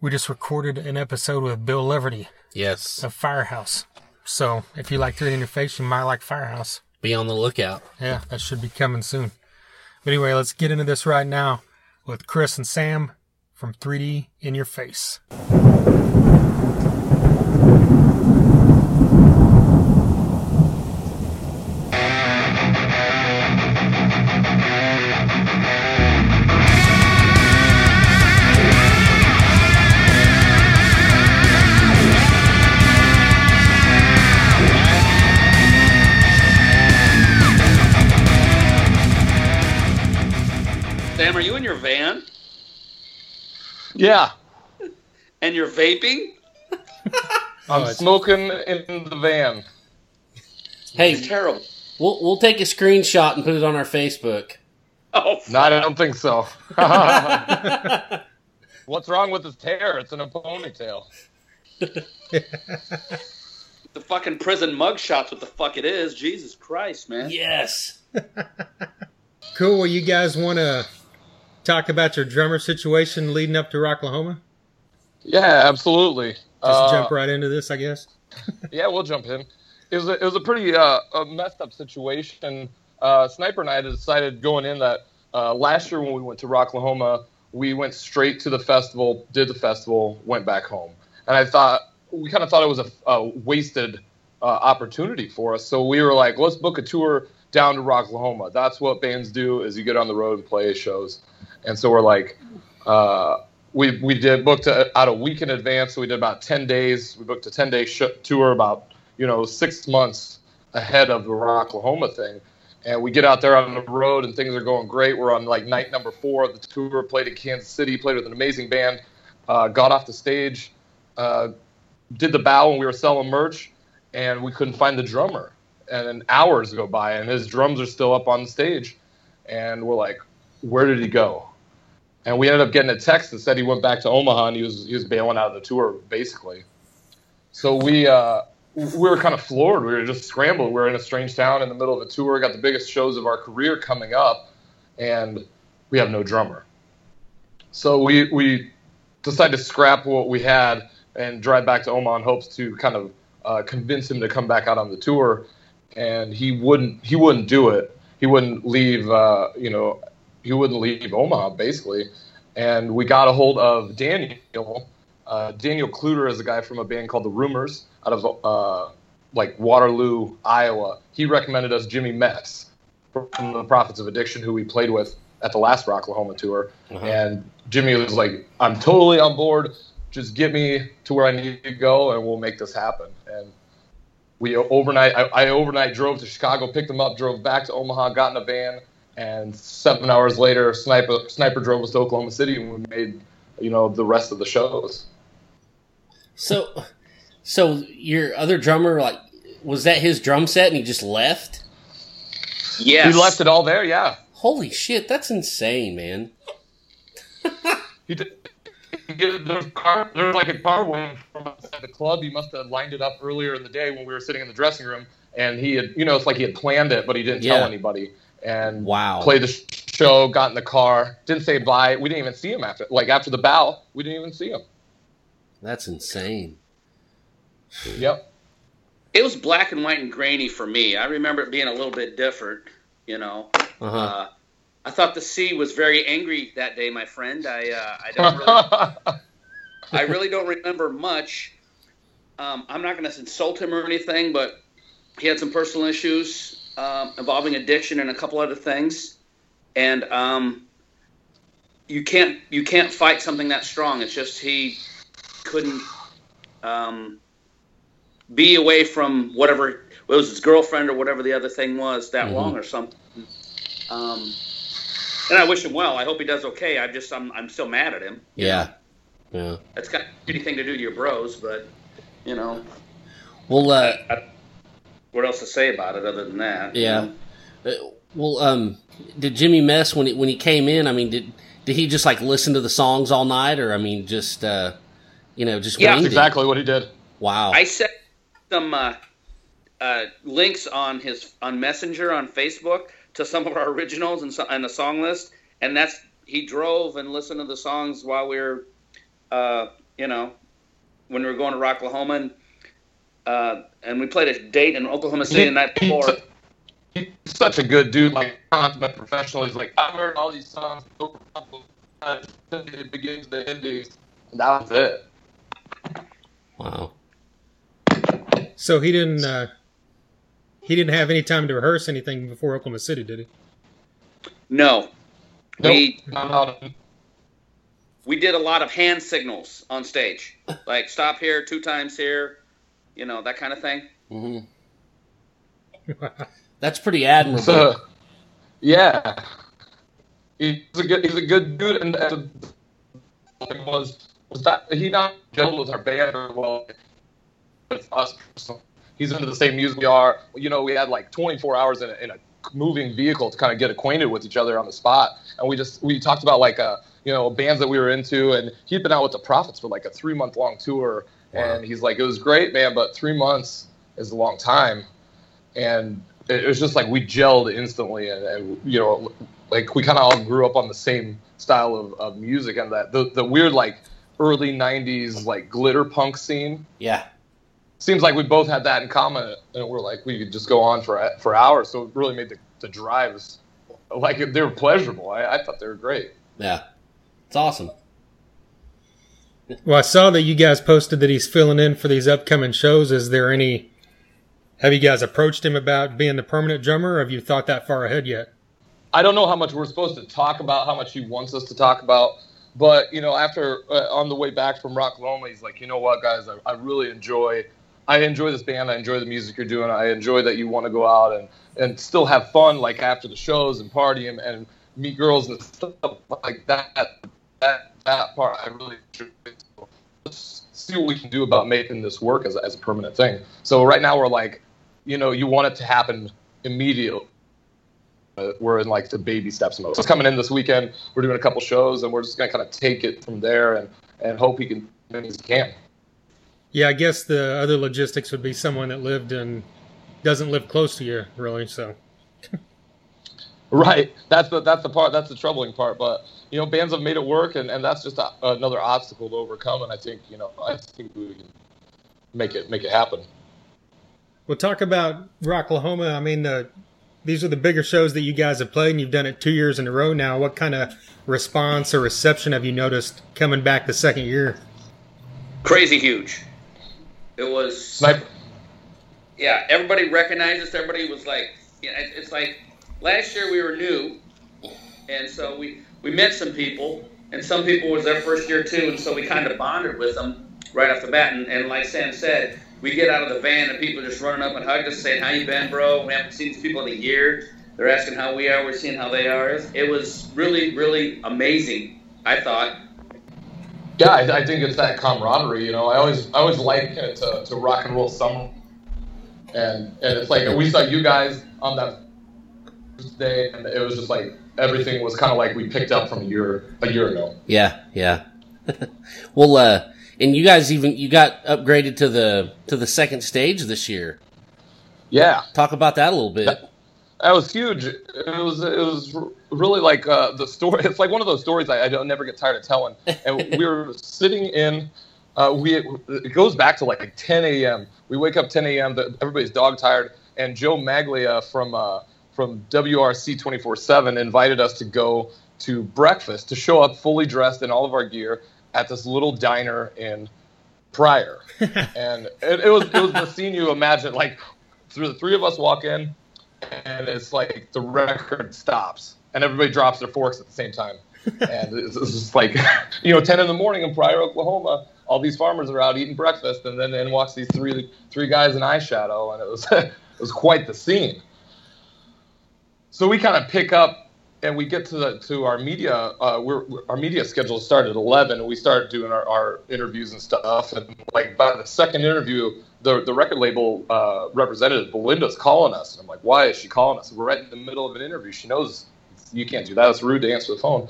We just recorded an episode with Bill Leverty Yes. of Firehouse. So if you like 3D in your face, you might like Firehouse. Be on the lookout. Yeah, that should be coming soon. But anyway, let's get into this right now with Chris and Sam from 3D in Your Face. Yeah, [LAUGHS] and you're vaping? [LAUGHS] I'm oh, it's- smoking in the van. Hey, It's Hey, terrible. we'll we'll take a screenshot and put it on our Facebook. Oh, No, I don't think so. [LAUGHS] What's wrong with his hair? It's in a ponytail. the fucking prison mugshots. What the fuck it is? Jesus Christ, man. Yes. Cool. Well, you guys want to talk about your drummer situation leading up to Rocklahoma? Yeah, absolutely. Just Uh, jump right into this, I guess. [LAUGHS] Yeah, we'll jump in. It was a, it was a pretty uh, a messed up situation. Uh, Sniper and I had decided going in that uh, last year when we went to Rocklahoma, we went straight to the festival, did the festival, went back home, and I thought we kind of thought it was a, a wasted uh, opportunity for us. So we were like, let's book a tour down to Rocklahoma. That's what bands do: is you get on the road and play shows. And so we're like, uh, we we did booked a, out a week in advance. So we did about ten days. We booked a ten day sh- tour about you know six months ahead of the Rocklahoma thing. And we get out there on the road and things are going great. We're on like night number four of the tour. Played in Kansas City. Played with an amazing band. Uh, got off the stage. Uh, did the bow and we were selling merch, and we couldn't find the drummer. And hours go by, and his drums are still up on the stage. And we're like, where did he go? And we ended up getting a text that said he went back to Omaha and he was he was bailing out of the tour basically. So we uh, we were kind of floored. We were just scrambled. We were in a strange town in the middle of a tour. Got the biggest shows of our career coming up, and we have no drummer. So we we decided to scrap what we had and drive back to Omaha in hopes to kind of uh, convince him to come back out on the tour. And he wouldn't. He wouldn't do it. He wouldn't leave. Uh, you know, he wouldn't leave Omaha basically. And we got a hold of Daniel. Uh, Daniel Kluter is a guy from a band called the Rumors out of uh, like Waterloo, Iowa. He recommended us Jimmy Mess from the Prophets of Addiction, who we played with at the last Rocklahoma tour, Uh-huh. and Jimmy was like, "I'm totally on board. Just get me to where I need to go, and we'll make this happen." And we overnight. I, I overnight drove to Chicago, picked him up, drove back to Omaha, got in a van, and seven hours later, Sniper Sniper drove us to Oklahoma City, and we made you know the rest of the shows. So, so your other drummer, like, was that his drum set and he just left? Yes. He left it all there, yeah. Holy shit, that's insane, man. He did. he did- There's car. There's like a car waiting from outside the club. He must have lined it up earlier in the day when we were sitting in the dressing room, and he had, you know, it's like he had planned it, but he didn't Yeah. tell anybody. And Wow. played the show, got in the car, didn't say bye. We didn't even see him after, like after the bow. We didn't even see him. That's insane. Yep. It was black and white and grainy for me. I remember it being a little bit different, you know. Uh huh. Uh, I thought the sea was very angry that day, my friend. I uh, I don't really, [LAUGHS] I really don't remember much. Um, I'm not going to insult him or anything, but he had some personal issues um, involving addiction and a couple other things, and um, you can't you can't fight something that strong. It's just he couldn't um, be away from whatever it was his girlfriend or whatever the other thing was that Mhm. long or something. Um, and I wish him well. I hope he does okay. I'm just I'm I'm still mad at him. yeah. Yeah. That's got anything to do to your bros, but you know, Well, uh, what else to say about it other than that? you Yeah. know? uh, well, um, did Jimmy mess when he, when he came in? I mean, did did he just like listen to the songs all night, or I mean, just uh, you know, just Yeah, winged it? exactly what he did. Wow. I sent some uh, uh, links on his on Messenger on Facebook to some of our originals and, so, and the song list, and that's he drove and listened to the songs while we were, uh, you know, when we were going to Rocklahoma, and uh, and we played a date in Oklahoma City the night He's- before. He's such a good dude, like consummate professional. He's like, I've heard all these songs over the beginnings to the endings. And that was it. wow. So he didn't. Uh, he didn't have any time to rehearse anything before Oklahoma City, did he? No, Nope. we Not out of- we did a lot of hand signals on stage, like stop here, two times here, you know, that kind of thing. hmm [LAUGHS] That's pretty admirable. So, yeah, he's a good he's a good dude, and, and was was that he not gelled with our band or well with us. personally. He's into the same music we are. You know, we had like 24 hours in a, in a moving vehicle to kind of get acquainted with each other on the spot, and we just we talked about like uh you know bands that we were into, and he'd been out with the Prophets for like a three month long tour, and he's like, it was great, man, but three months is a long time, and it was just like we gelled instantly. And, and you know like we kind of all grew up on the same style of, of music and that the, the weird like early 90s like glitter punk scene. Yeah. seems like we both had that in common and we're like we could just go on for for hours. So it really made the, the drives like they were pleasurable. I, I thought they were great. Yeah. It's awesome. Well, I saw that you guys posted that he's filling in for these upcoming shows. Is there any? Have you guys approached him about being the permanent drummer, or have you thought that far ahead yet? I don't know how much we're supposed to talk about, how much he wants us to talk about. But you know, after uh, on the way back from Rocklahoma, he's like, you know what, guys, I, I really enjoy, I enjoy this band. I enjoy the music you're doing. I enjoy that you want to go out and and still have fun, like after the shows and party and, and meet girls and stuff like that. That that part I really let's see what we can do about making this work as a, as a permanent thing. So right now we're like, you know, you want it to happen immediately uh, we're in like the baby steps mode. So it's coming in this weekend. We're doing a couple shows, and we're just gonna kind of take it from there and and hope he can as he can. Yeah, I guess the other logistics would be someone that lived and doesn't live close to you, really. So [LAUGHS] Right. That's the that's the part. That's the troubling part. But you know, bands have made it work, and, and that's just a, another obstacle to overcome. And I think you know, I think we can make it make it happen. we'll talk about Rocklahoma. I mean, the these are the bigger shows that you guys have played, and you've done it two years in a row now. What kind of response or reception have you noticed coming back the second year? Crazy huge. It was Sniper. yeah, everybody recognized us. Everybody was like, you know, it's like last year we were new, and so we we met some people, and some people was their first year too, and so we kind of bonded with them right off the bat. And, and like Sam said, we get out of the van and people just running up and hugging us, saying, "How you been, bro? We haven't seen these people in a year." They're asking how we are. We're seeing how they are. It was really, really amazing. I thought. Yeah, I, I think it's that camaraderie. You know, I always I always liken it to, to rock and roll summer, and and it's like we saw you guys on that day, and it was just like everything was kind of like we picked up from a year a year ago. Yeah, yeah. [LAUGHS] well, uh, and you guys even you got upgraded to the to the second stage this year. Yeah, Talk about that a little bit. That was huge. It was it was really like uh, the story. [LAUGHS] It's like one of those stories I, I don't never get tired of telling. And we were sitting in. Uh, we it goes back to like 10 a.m. We wake up 10 a.m. The, everybody's dog tired, and Joe Maglia from uh, from WRC 24/7 invited us to go to breakfast to show up fully dressed in all of our gear at this little diner in Pryor, [LAUGHS] and it, it was it was the scene you imagine. Like, through the three of us walk in, and it's like the record stops and everybody drops their forks at the same time. [LAUGHS] and it's, it's just like, [LAUGHS] you know, 10 in the morning in Pryor, Oklahoma, all these farmers are out eating breakfast, and then in walks these three three guys in eyeshadow, and it was it was quite the scene. So we kind of pick up, and we get to the to our media. Uh, we're, our media schedule started at 11, and we started doing our, our interviews and stuff. And like by the second interview, the the record label uh, representative Belinda's calling us, and I'm like, why is she calling us? We're right in the middle of an interview. She knows you can't do that. It's rude to answer the phone.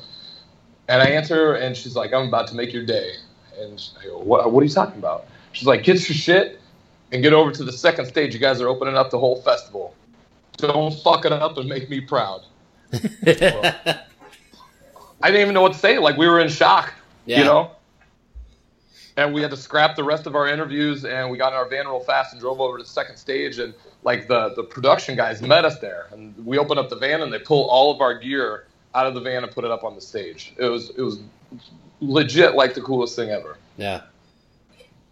And I answer, and she's like, I'm about to make your day. And I go, what, what are you talking about? She's like, get your shit and get over to the second stage. You guys are opening up the whole festival. Don't fuck it up and make me proud. Well, [LAUGHS] I didn't even know what to say. Like, we were in shock, Yeah. you know? And we had to scrap the rest of our interviews, and we got in our van real fast and drove over to the second stage. And like the the production guys met us there, and we opened up the van, and they pull all of our gear out of the van and put it up on the stage. It was it was legit like the coolest thing ever. Yeah.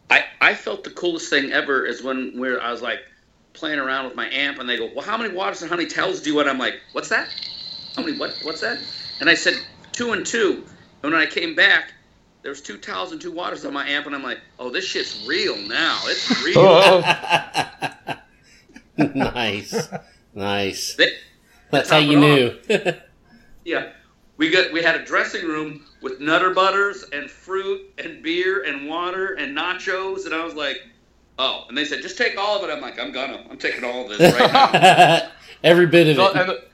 I, I felt the coolest thing ever is when we're I was like playing around with my amp and they go, Well how many waters and how many tells do you want? I'm like, What's that? How many what what's that? And I said two and two. And when I came back, there was two towels and two waters on my amp and I'm like, Oh, this shit's real now. It's [LAUGHS] real. [LAUGHS] nice. Nice. They- That's how you knew. [LAUGHS] yeah. We got we had a dressing room with nutter butters and fruit and beer and water and nachos and I was like, Oh, and they said, just take all of it. I'm like, I'm gonna. I'm taking all of this [LAUGHS] right now. [LAUGHS] Every bit of So- it. and the,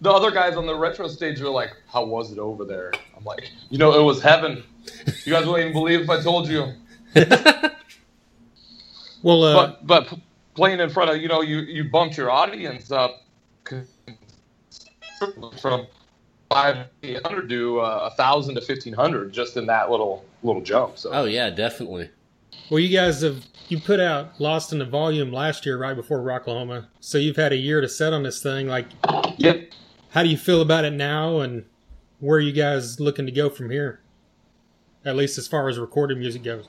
the other guys on the retro stage were like, "How was it over there?" I'm like, "You know, it was heaven. You guys wouldn't even believe if I told you." [LAUGHS] Well, uh, but but playing in front of you know you you bumped your audience up from five hundred to uh, a thousand to fifteen hundred just in that little little jump. So oh yeah, definitely. Well, you guys have you put out Lost in the Volume last year, right before Rocklahoma. So you've had a year to set on this thing. Like, yep. how do you feel about it now, and where are you guys looking to go from here? At least as far as recorded music goes.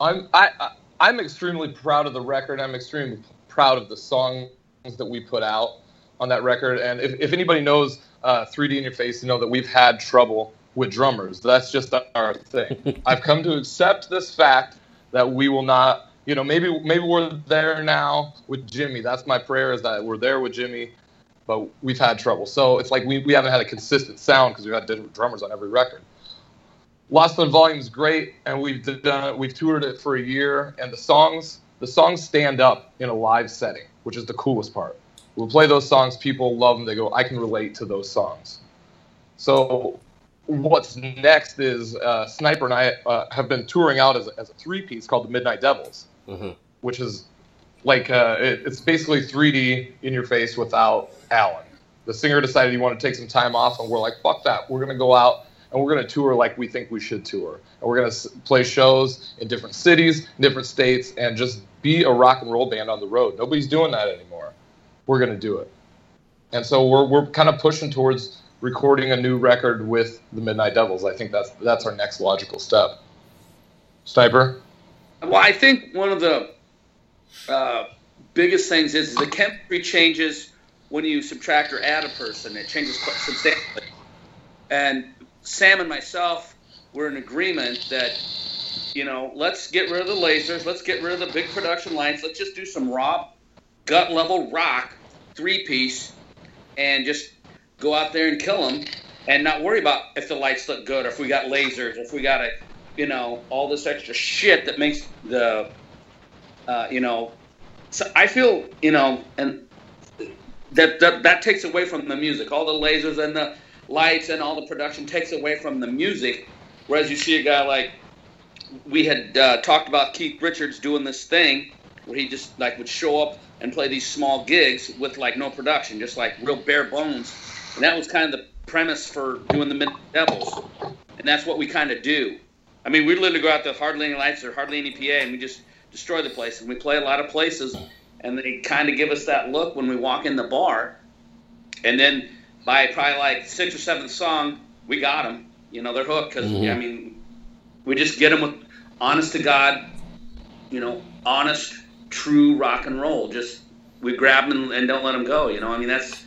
I'm I, I I'm extremely proud of the record. I'm extremely proud of the songs that we put out on that record. And if, if anybody knows uh, 3D in Your Face, you know that we've had trouble with drummers. That's just our thing. [LAUGHS] I've come to accept this fact that we will not. You know, maybe maybe we're there now with Jimmy. That's my prayer is that we're there with Jimmy, but we've had trouble. So it's like we, we haven't had a consistent sound because we've had different drummers on every record. Lost on Volume is great, and we've done we've toured it for a year, and the songs the songs stand up in a live setting, which is the coolest part. We'll play those songs, people love them. They go, I can relate to those songs. So, what's next is uh, Sniper and I uh, have been touring out as a, as a three piece called the Midnight Devils, hmm which is like uh, it, it's basically 3D in your face without Alan. The singer decided he wanted to take some time off, and we're like, fuck that. We're gonna go out and we're gonna tour like we think we should tour, and we're gonna s- play shows in different cities, different states, and just be a rock and roll band on the road. Nobody's doing that anymore. We're gonna do it, and so we're we're kind of pushing towards recording a new record with the Midnight Devils. I think that's that's our next logical step. Sniper. Well, I think one of the uh, biggest things is the chemistry changes when you subtract or add a person. It changes quite substantially. and Sam and myself were in agreement that you know let's get rid of the lasers, let's get rid of the big production lines, let's just do some raw gut level rock three piece, and just go out there and kill them, and not worry about if the lights look good or if we got lasers, if we got a you know all this extra shit that makes the uh, you know so I feel you know and that, that that takes away from the music. All the lasers and the lights and all the production takes away from the music. Whereas you see a guy like we had uh, talked about Keith Richards doing this thing where he just like would show up and play these small gigs with like no production, just like real bare bones. And that was kind of the premise for doing the Devils. And that's what we kind of do. I mean, we literally go out there hardly any lights or hardly any PA, and we just destroy the place. And we play a lot of places and they kind of give us that look when we walk in the bar. And then by probably like sixth or seventh song, we got them. You know, they're hooked because Mhm. I mean, we just get them with honest to God, you know, honest, true rock and roll. Just we grab them and don't let them go. You know, I mean that's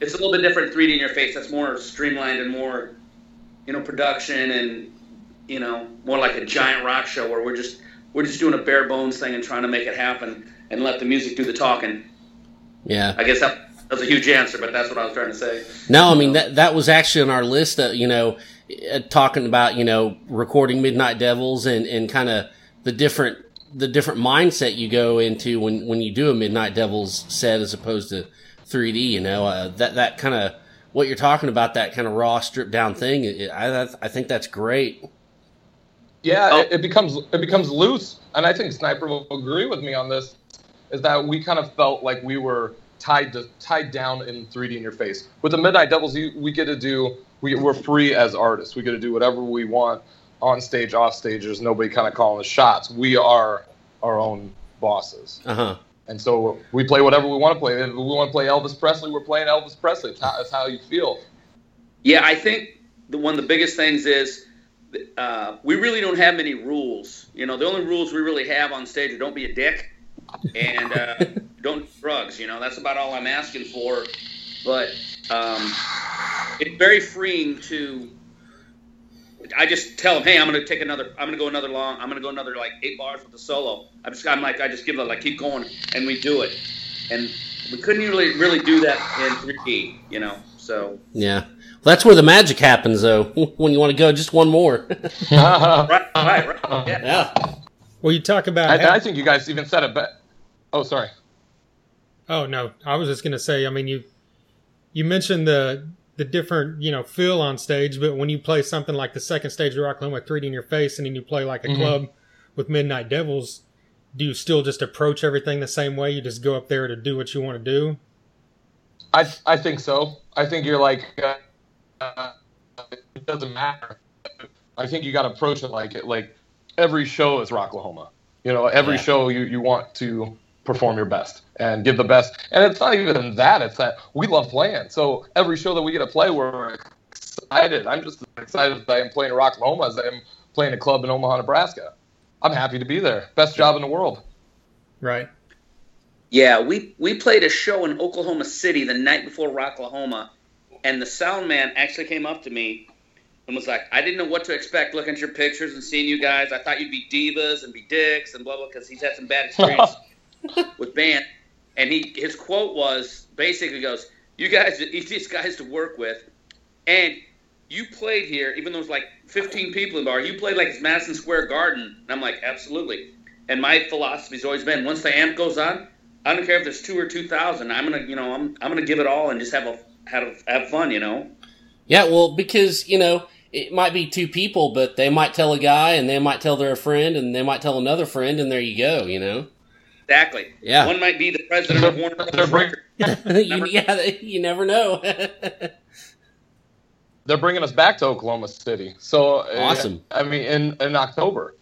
it's a little bit different 3D in your face. That's more streamlined and more, you know, production and you know more like a giant rock show where we're just we're just doing a bare bones thing and trying to make it happen and let the music do the talking. Yeah. I guess that, was a huge answer, but that's what I was trying to say. No, I mean that that was actually on our list. Uh, you know, uh, talking about you know recording Midnight Devils and and kind of the different the different mindset you go into when when you do a Midnight Devils set as opposed to 3D. You know, uh, that that kind of what you're talking about that kind of raw stripped down thing. it- I I think that's great. Yeah, Oh. it, it becomes it becomes loose, and I think Sniper will agree with me on this. Is that we kind of felt like we were tied to tied down in 3D in your face. With the Midnight Devils, you, we get to do we, we're free as artists. We get to do whatever we want on stage, off stage. There's nobody kind of calling the shots. We are our own bosses, Uh huh. And so we play whatever we want to play. If we want to play Elvis Presley, we're playing Elvis Presley. It's how you feel. Yeah, I think the, one of the biggest things is uh, we really don't have many rules. You know, the only rules we really have on stage are don't be a dick and uh, [LAUGHS] don't do drugs. You know, that's about all I'm asking for. But um, it's very freeing to. I just tell them, hey, I'm gonna take another. I'm gonna go another long. I'm gonna go another like eight bars with the solo. I'm just. I'm like, I just give it like keep going, and we do it. And we couldn't really really do that in 3D. You know, so. Yeah. That's where the magic happens, though. [LAUGHS] When you want to go, just one more. [LAUGHS] [LAUGHS] Right, right, right. Yeah. yeah. Well, you talk about. I, how- I think you guys even said it, but oh, sorry. Oh no, I was just gonna say. I mean, you you mentioned the the different you know feel on stage, but when you play something like the second stage of Rockland with 3D in your face, and then you play like a Mhm. club with Midnight Devils, do you still just approach everything the same way? You just go up there to do what you want to do. I I think so. I think you're like, uh, it doesn't matter. I think you got to approach it like it. Like every show is Rocklahoma. You know, every Yeah. show you you want to perform your best and give the best. And it's not even that. It's that we love playing. So every show that we get to play, we're excited. I'm just as excited that I am playing Rocklahoma as I am playing a club in Omaha, Nebraska. I'm happy to be there. Best job in the world. Right. Yeah, we we played a show in Oklahoma City the night before Rocklahoma, and the sound man actually came up to me and was like, "I didn't know what to expect looking at your pictures and seeing you guys. I thought you'd be divas and be dicks and blah blah because he's had some bad [LAUGHS] experience with band." And he his quote was basically goes, "You guys, [LAUGHS] are easiest guys to work with, and you played here even though it was like 15 people in the bar. You played like it's Madison Square Garden." And I'm like, "Absolutely." And my philosophy's always been once the amp goes on, I don't care if there's two or two thousand. I'm gonna, you know, I'm I'm gonna give it all and just have a have have fun, you know. Yeah, well, because, you know, it might be two people, but they might tell a guy and they might tell their friend and they might tell another friend and there you go, you know? Exactly. Yeah. One might be the president of Warner Brothers bring- Records. [LAUGHS] [LAUGHS] you, yeah, you never know. [LAUGHS] they're bringing us back to Oklahoma City. So uh, Awesome. I mean, in in October,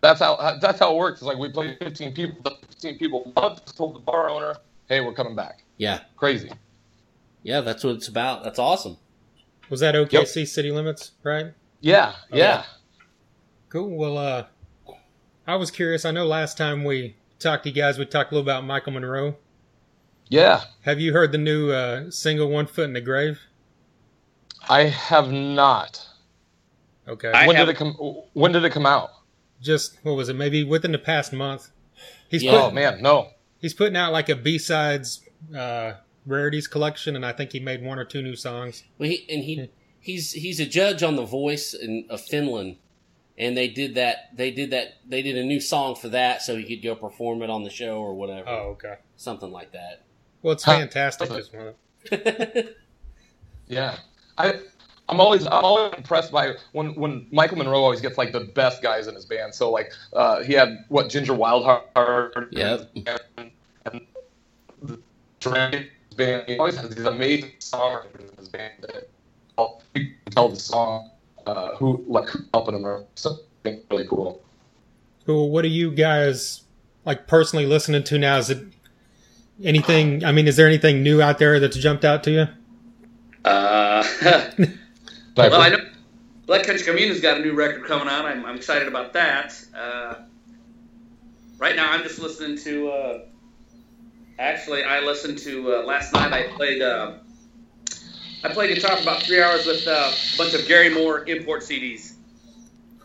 that's how that's how it works. It's like we play 15 people. The 15 people once told the bar owner, "Hey, we're coming back." yeah. Crazy. Yeah, that's what it's about. That's awesome. Was that OKC city limits? Right. Yeah, Oh, yeah. Cool. Well, uh, I was curious. I know last time we talked to you guys, we talked a little about Michael Monroe. Yeah. Have you heard the new uh, single "One Foot in the Grave"? I have not. Okay. I when have- did it come? When did it come out? Just what was it? Maybe within the past month. He's Yeah. Oh man, no. he's putting out like a B sides uh, rarities collection, and I think he made one or two new songs. Well, he, and he he's he's a judge on The Voice in, of Finland, and they did that. They did that. They did a new song for that, so he could go perform it on the show or whatever, Oh, okay. something like that. Well, it's Huh. fantastic. Just. [LAUGHS] Yeah, I. I'm always I'm always impressed by when when Michael Monroe always gets like the best guys in his band. So like uh, he had what Ginger Wildheart. yeah, And, and the Drake band. He always has these amazing songwriters in his band that help you can tell the song uh, who like helping them or something really cool. Cool. What are you guys like personally listening to now? Is it anything? I mean, is there anything new out there that's jumped out to you? Uh, [LAUGHS] well, I know Black Country Communion's got a new record coming out. I'm, I'm excited about that. Uh, right now, I'm just listening to. Uh, actually, I listened to uh, last night. I played. I played guitar for about three hours with uh, a bunch of Gary Moore import CDs.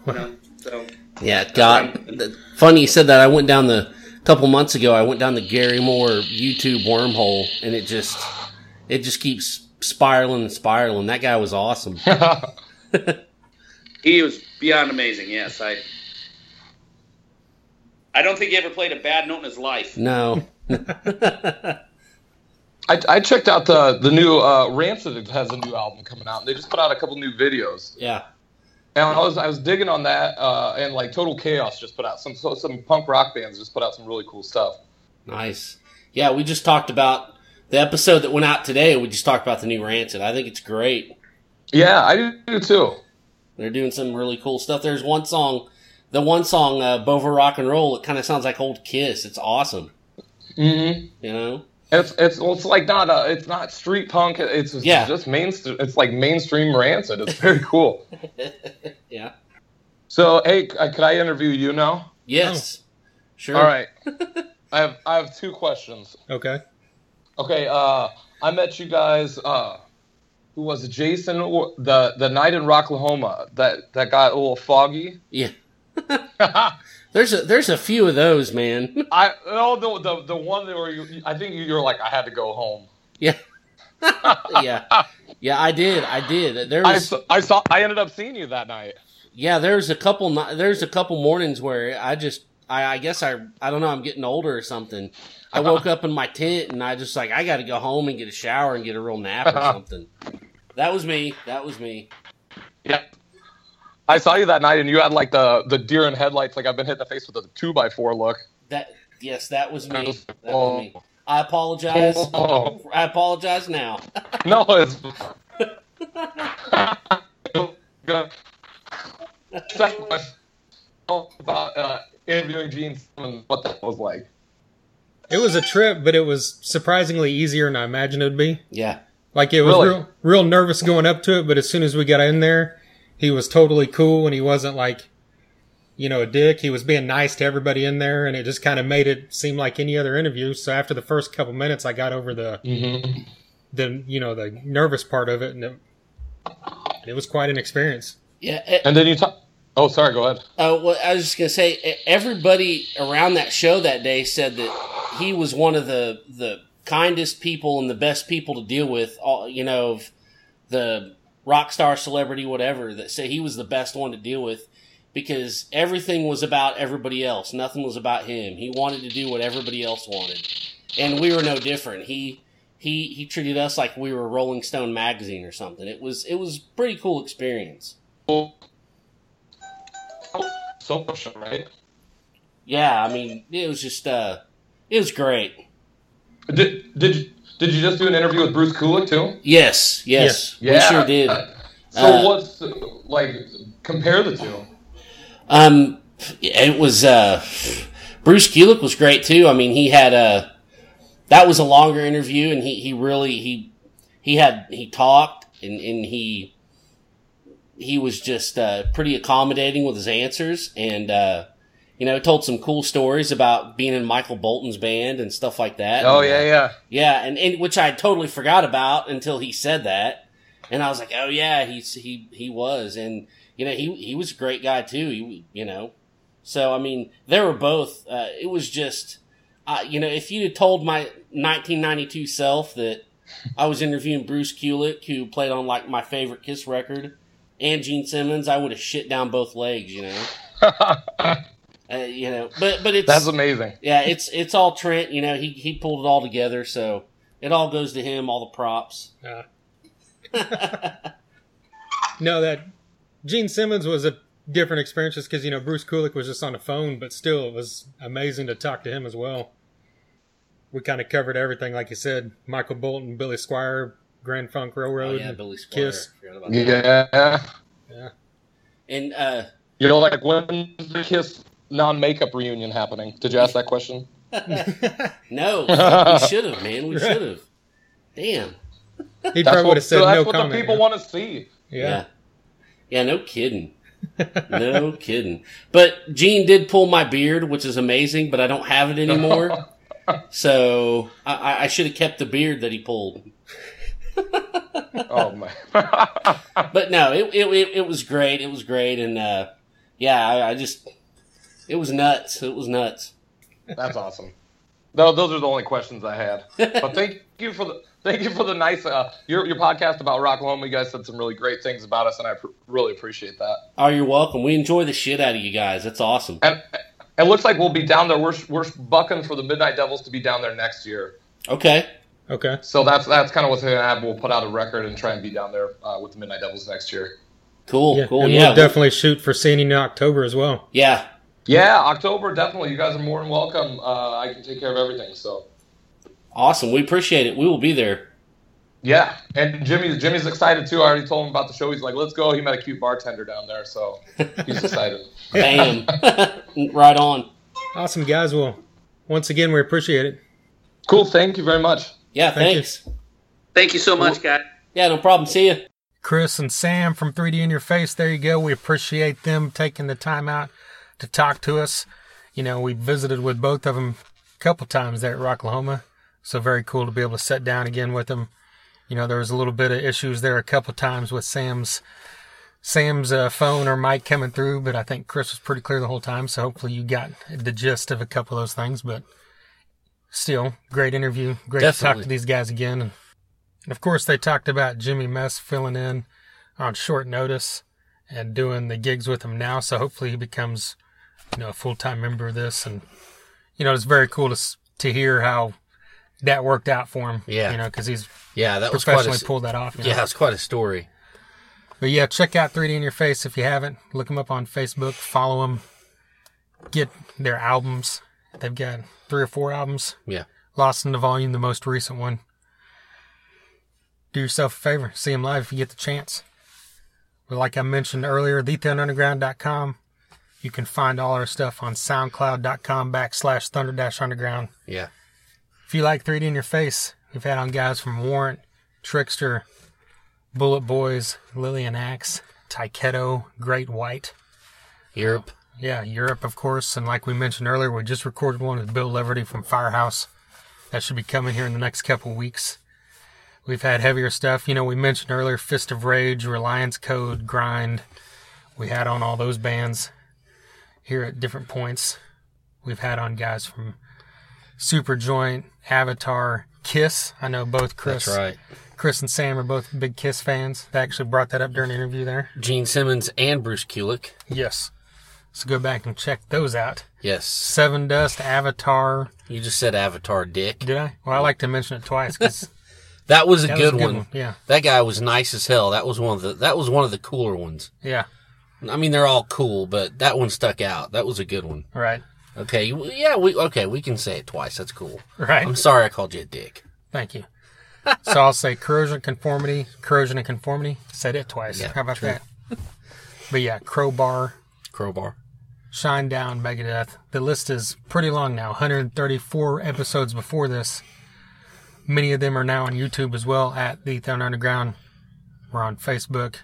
You know, so Yeah, God, funny you said that. I went down the couple months ago. I went down the Gary Moore YouTube wormhole, and it just it just keeps spiraling and spiraling. That guy was awesome. [LAUGHS] he was beyond amazing. Yes, I. I don't think he ever played a bad note in his life. No, [LAUGHS] [LAUGHS] I, I checked out the the new uh, Rancid has a new album coming out. They just put out a couple new videos, yeah, and I was I was digging on that. Uh, and like Total Chaos just put out some so, some punk rock bands just put out some really cool stuff. nice. Yeah, we just talked about the episode that went out today. We just talked about the new Rancid. I think it's great. Yeah, I do too. They're doing some really cool stuff. There's one song, the one song, uh, Bovver Rock and Roll. It kind of sounds like old Kiss. It's awesome. Mm-hmm. You know? It's it's well, it's like not a it's not street punk. It's just, Yeah. just main. It's like mainstream Rancid. It's very [LAUGHS] cool. Yeah. So hey, c- could I interview you now? Yes. Sure. All right. [LAUGHS] I have I have two questions. Okay. Okay, uh, I met you guys. Uh, who was it? Jason, or- the the night in Rocklahoma that that got a little foggy. Yeah. [LAUGHS] I There's a there's a few of those, man. [LAUGHS] I oh the the the one where you, I think you were like I had to go home. yeah. [LAUGHS] yeah. Yeah, I did. I did. There I, was saw- I saw I ended up seeing you that night. yeah, there's a couple there's a couple mornings where I just I, I guess I I don't know, I'm getting older or something. I [LAUGHS] woke up in my tent and I just like I got to go home and get a shower and get a real nap or something. That was me. That was me. Yeah. I saw you that night, and you had like the the deer in headlights. Like I've been hit in the face with a two by four look. That yes, that was me. That was me. I apologize. Oh. I apologize now. [LAUGHS] No, it's. Second question about uh, interviewing Gene Simmons, [LAUGHS] what that was like. It was a trip, but it was surprisingly easier than I imagined it would be. Yeah. Like it was Really? real, real nervous going up to it, but as soon as we got in there, he was totally cool and he wasn't like, you know, a dick. He was being nice to everybody in there, and it just kind of made it seem like any other interview. So after the first couple minutes, I got over the Mm-hmm. the you know the nervous part of it, and it, it was quite an experience. Yeah. eh, And then you talk. Oh, sorry. Go ahead. Uh, well, I was just gonna say, everybody around that show that day said that he was one of the the kindest people and the best people to deal with. All you know, of the rock star, celebrity, whatever. That say he was the best one to deal with because everything was about everybody else. Nothing was about him. He wanted to do what everybody else wanted, and we were no different. He he he treated us like we were Rolling Stone magazine or something. It was it was a pretty cool experience. So much, right? Yeah, I mean, it was just uh it was great. Did did you, did you just do an interview with Bruce Kulick too? Yes, yes, Yeah. we sure did. [LAUGHS] So Uh, what's like compare the two? Um, it was uh, Bruce Kulick was great too. I mean, he had a that was a longer interview, and he he really he he had he talked and and he he was just uh, pretty accommodating with his answers, and uh, you know told some cool stories about being in Michael Bolton's band and stuff like that. Oh And, yeah, yeah. Yeah, and, and which I totally forgot about until he said that. And I was like, oh yeah, he's he he was, and you know he he was a great guy too. He you know, so I mean they were both. Uh, it was just, uh, you know, if you had told my 1992 self that I was interviewing Bruce Kulick, who played on like my favorite Kiss record, and Gene Simmons, I would have shit down both legs. You know, [LAUGHS] uh, you know, but but it's That's amazing. yeah, it's it's all Trent. You know, he he pulled it all together, so it all goes to him. All the props. Uh, [LAUGHS] no, that Gene Simmons was a different experience just because, you know, Bruce Kulick was just on the phone, but still, it was amazing to talk to him as well. We kind of covered everything, like you said Michael Bolton, Billy Squier, Grand Funk Oh Railroad, yeah, Billy Squier. Kiss. Forgot about that. Yeah. Yeah. And uh, You know, like when's the Kiss non-makeup reunion happening? Did you ask that question? [LAUGHS] no, [LAUGHS] we should have, man. We should have. Damn. He That's probably would what, have said that's no what comment. the people want to see. yeah. Yeah. Yeah, no kidding. [LAUGHS] No kidding. But Gene did pull my beard, which is amazing, but I don't have it anymore. so I- I, I should have kept the beard that he pulled. Oh man. But no, it, it, it, it was great. It was great. And, uh, yeah, I, I just, it was nuts. It was nuts. That's awesome. No, those are the only questions I had. But thank you for the thank you for the nice uh, your your podcast about Rocklahoma. You guys said some really great things about us, and I pr- really appreciate that. Oh, you're welcome. We enjoy the shit out of you guys. That's awesome. And it looks like we'll be down there. We're we're bucking for the Midnight Devils to be down there next year. Okay. Okay. So that's that's kind of what's going to happen. We'll put out a record and try and be down there uh, with the Midnight Devils next year. Cool. Yeah. cool. and Yeah. we'll definitely shoot for seeing you in October as well. yeah. Yeah, October definitely. You guys are more than welcome. Uh, I can take care of everything. So Awesome. We appreciate it. We will be there. yeah, and Jimmy Jimmy's excited too. I already told him about the show. He's like, "Let's go." He met a cute bartender down there, so he's [LAUGHS] excited. Bam. [LAUGHS] right on. Awesome, guys. Well, once again, we appreciate it. Cool. Thank you very much. Yeah, Thank you. thanks. Thank you so much, guys. Yeah, no problem. See you. Chris and Sam from 3D in Your Face. There you go. We appreciate them taking the time out to talk to us. You know, we visited with both of them a couple times there at Rocklahoma. So very cool to be able to sit down again with them. You know, there was a little bit of issues there a couple times with Sam's Sam's uh, phone or mic coming through, but I think Chris was pretty clear the whole time. So hopefully you got the gist of a couple of those things. But still, great interview. Great to talk to these guys again. And, and of course, they talked about Jimmy Mess filling in on short notice and doing the gigs with him now. So hopefully he becomes, you know, a full time member of this. And you know, it's very cool to to hear how that worked out for him. Yeah. you know, because he's Yeah, that was quite professionally a, pulled that off. you know. yeah, it's quite a story. But yeah, check out 3D in Your Face if you haven't. Look them up on Facebook. Follow them. Get their albums. They've got three or four albums. Yeah. Lost in the Volume, the most recent one. Do yourself a favor. See them live if you get the chance. But like I mentioned earlier, thethunderground.com. You can find all our stuff on soundcloud.com backslash thunder dash underground. Yeah. If you like 3D in your face, we've had on guys from Warrant, Trickster, Bullet Boys, Lillian Axe, Tyketto, Great White. Europe. Yeah, Europe, of course. And like we mentioned earlier, we just recorded one with Bill Leverty from Firehouse. That should be coming here in the next couple weeks. We've had heavier stuff. You know, we mentioned earlier Fist of Rage, Reliance Code, Grind. We had on all those bands here at different points. We've had on guys from Super Joint, Avatar, Kiss. I know both Chris, That's right. Chris and Sam are both big Kiss fans. They actually brought that up during the interview there. Gene Simmons and Bruce Kulick. Yes. So go back and check those out. Yes. Sevendust, Avatar. You just said Avatar Dick. Did I? Well, I like to mention it twice because [LAUGHS] That was a that good, was a one. good one. Yeah, That guy was nice as hell. That was one of the that was one of the cooler ones. yeah, I mean, they're all cool, but that one stuck out. That was a good one. right, Okay, yeah, we okay, we can say it twice. That's cool. right. I'm sorry I called you a dick. Thank you. [LAUGHS] So I'll say corrosion, conformity, corrosion, and conformity. Said it twice. Yeah, How about true. that? [LAUGHS] But yeah, Crowbar, Crowbar. Shinedown, Megadeth. The list is pretty long now. 134 episodes before this. Many of them are now on YouTube as well at The Thunder Underground. We're on Facebook,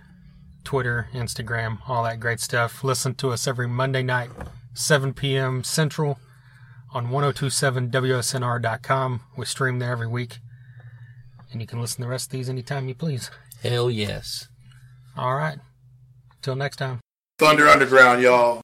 Twitter, Instagram, all that great stuff. Listen to us every Monday night, 7 p.m. Central on 1027WSNR.com. We stream there every week. And you can listen to the rest of these anytime you please. Hell yes. All right. Till next time. Thunder Underground, y'all.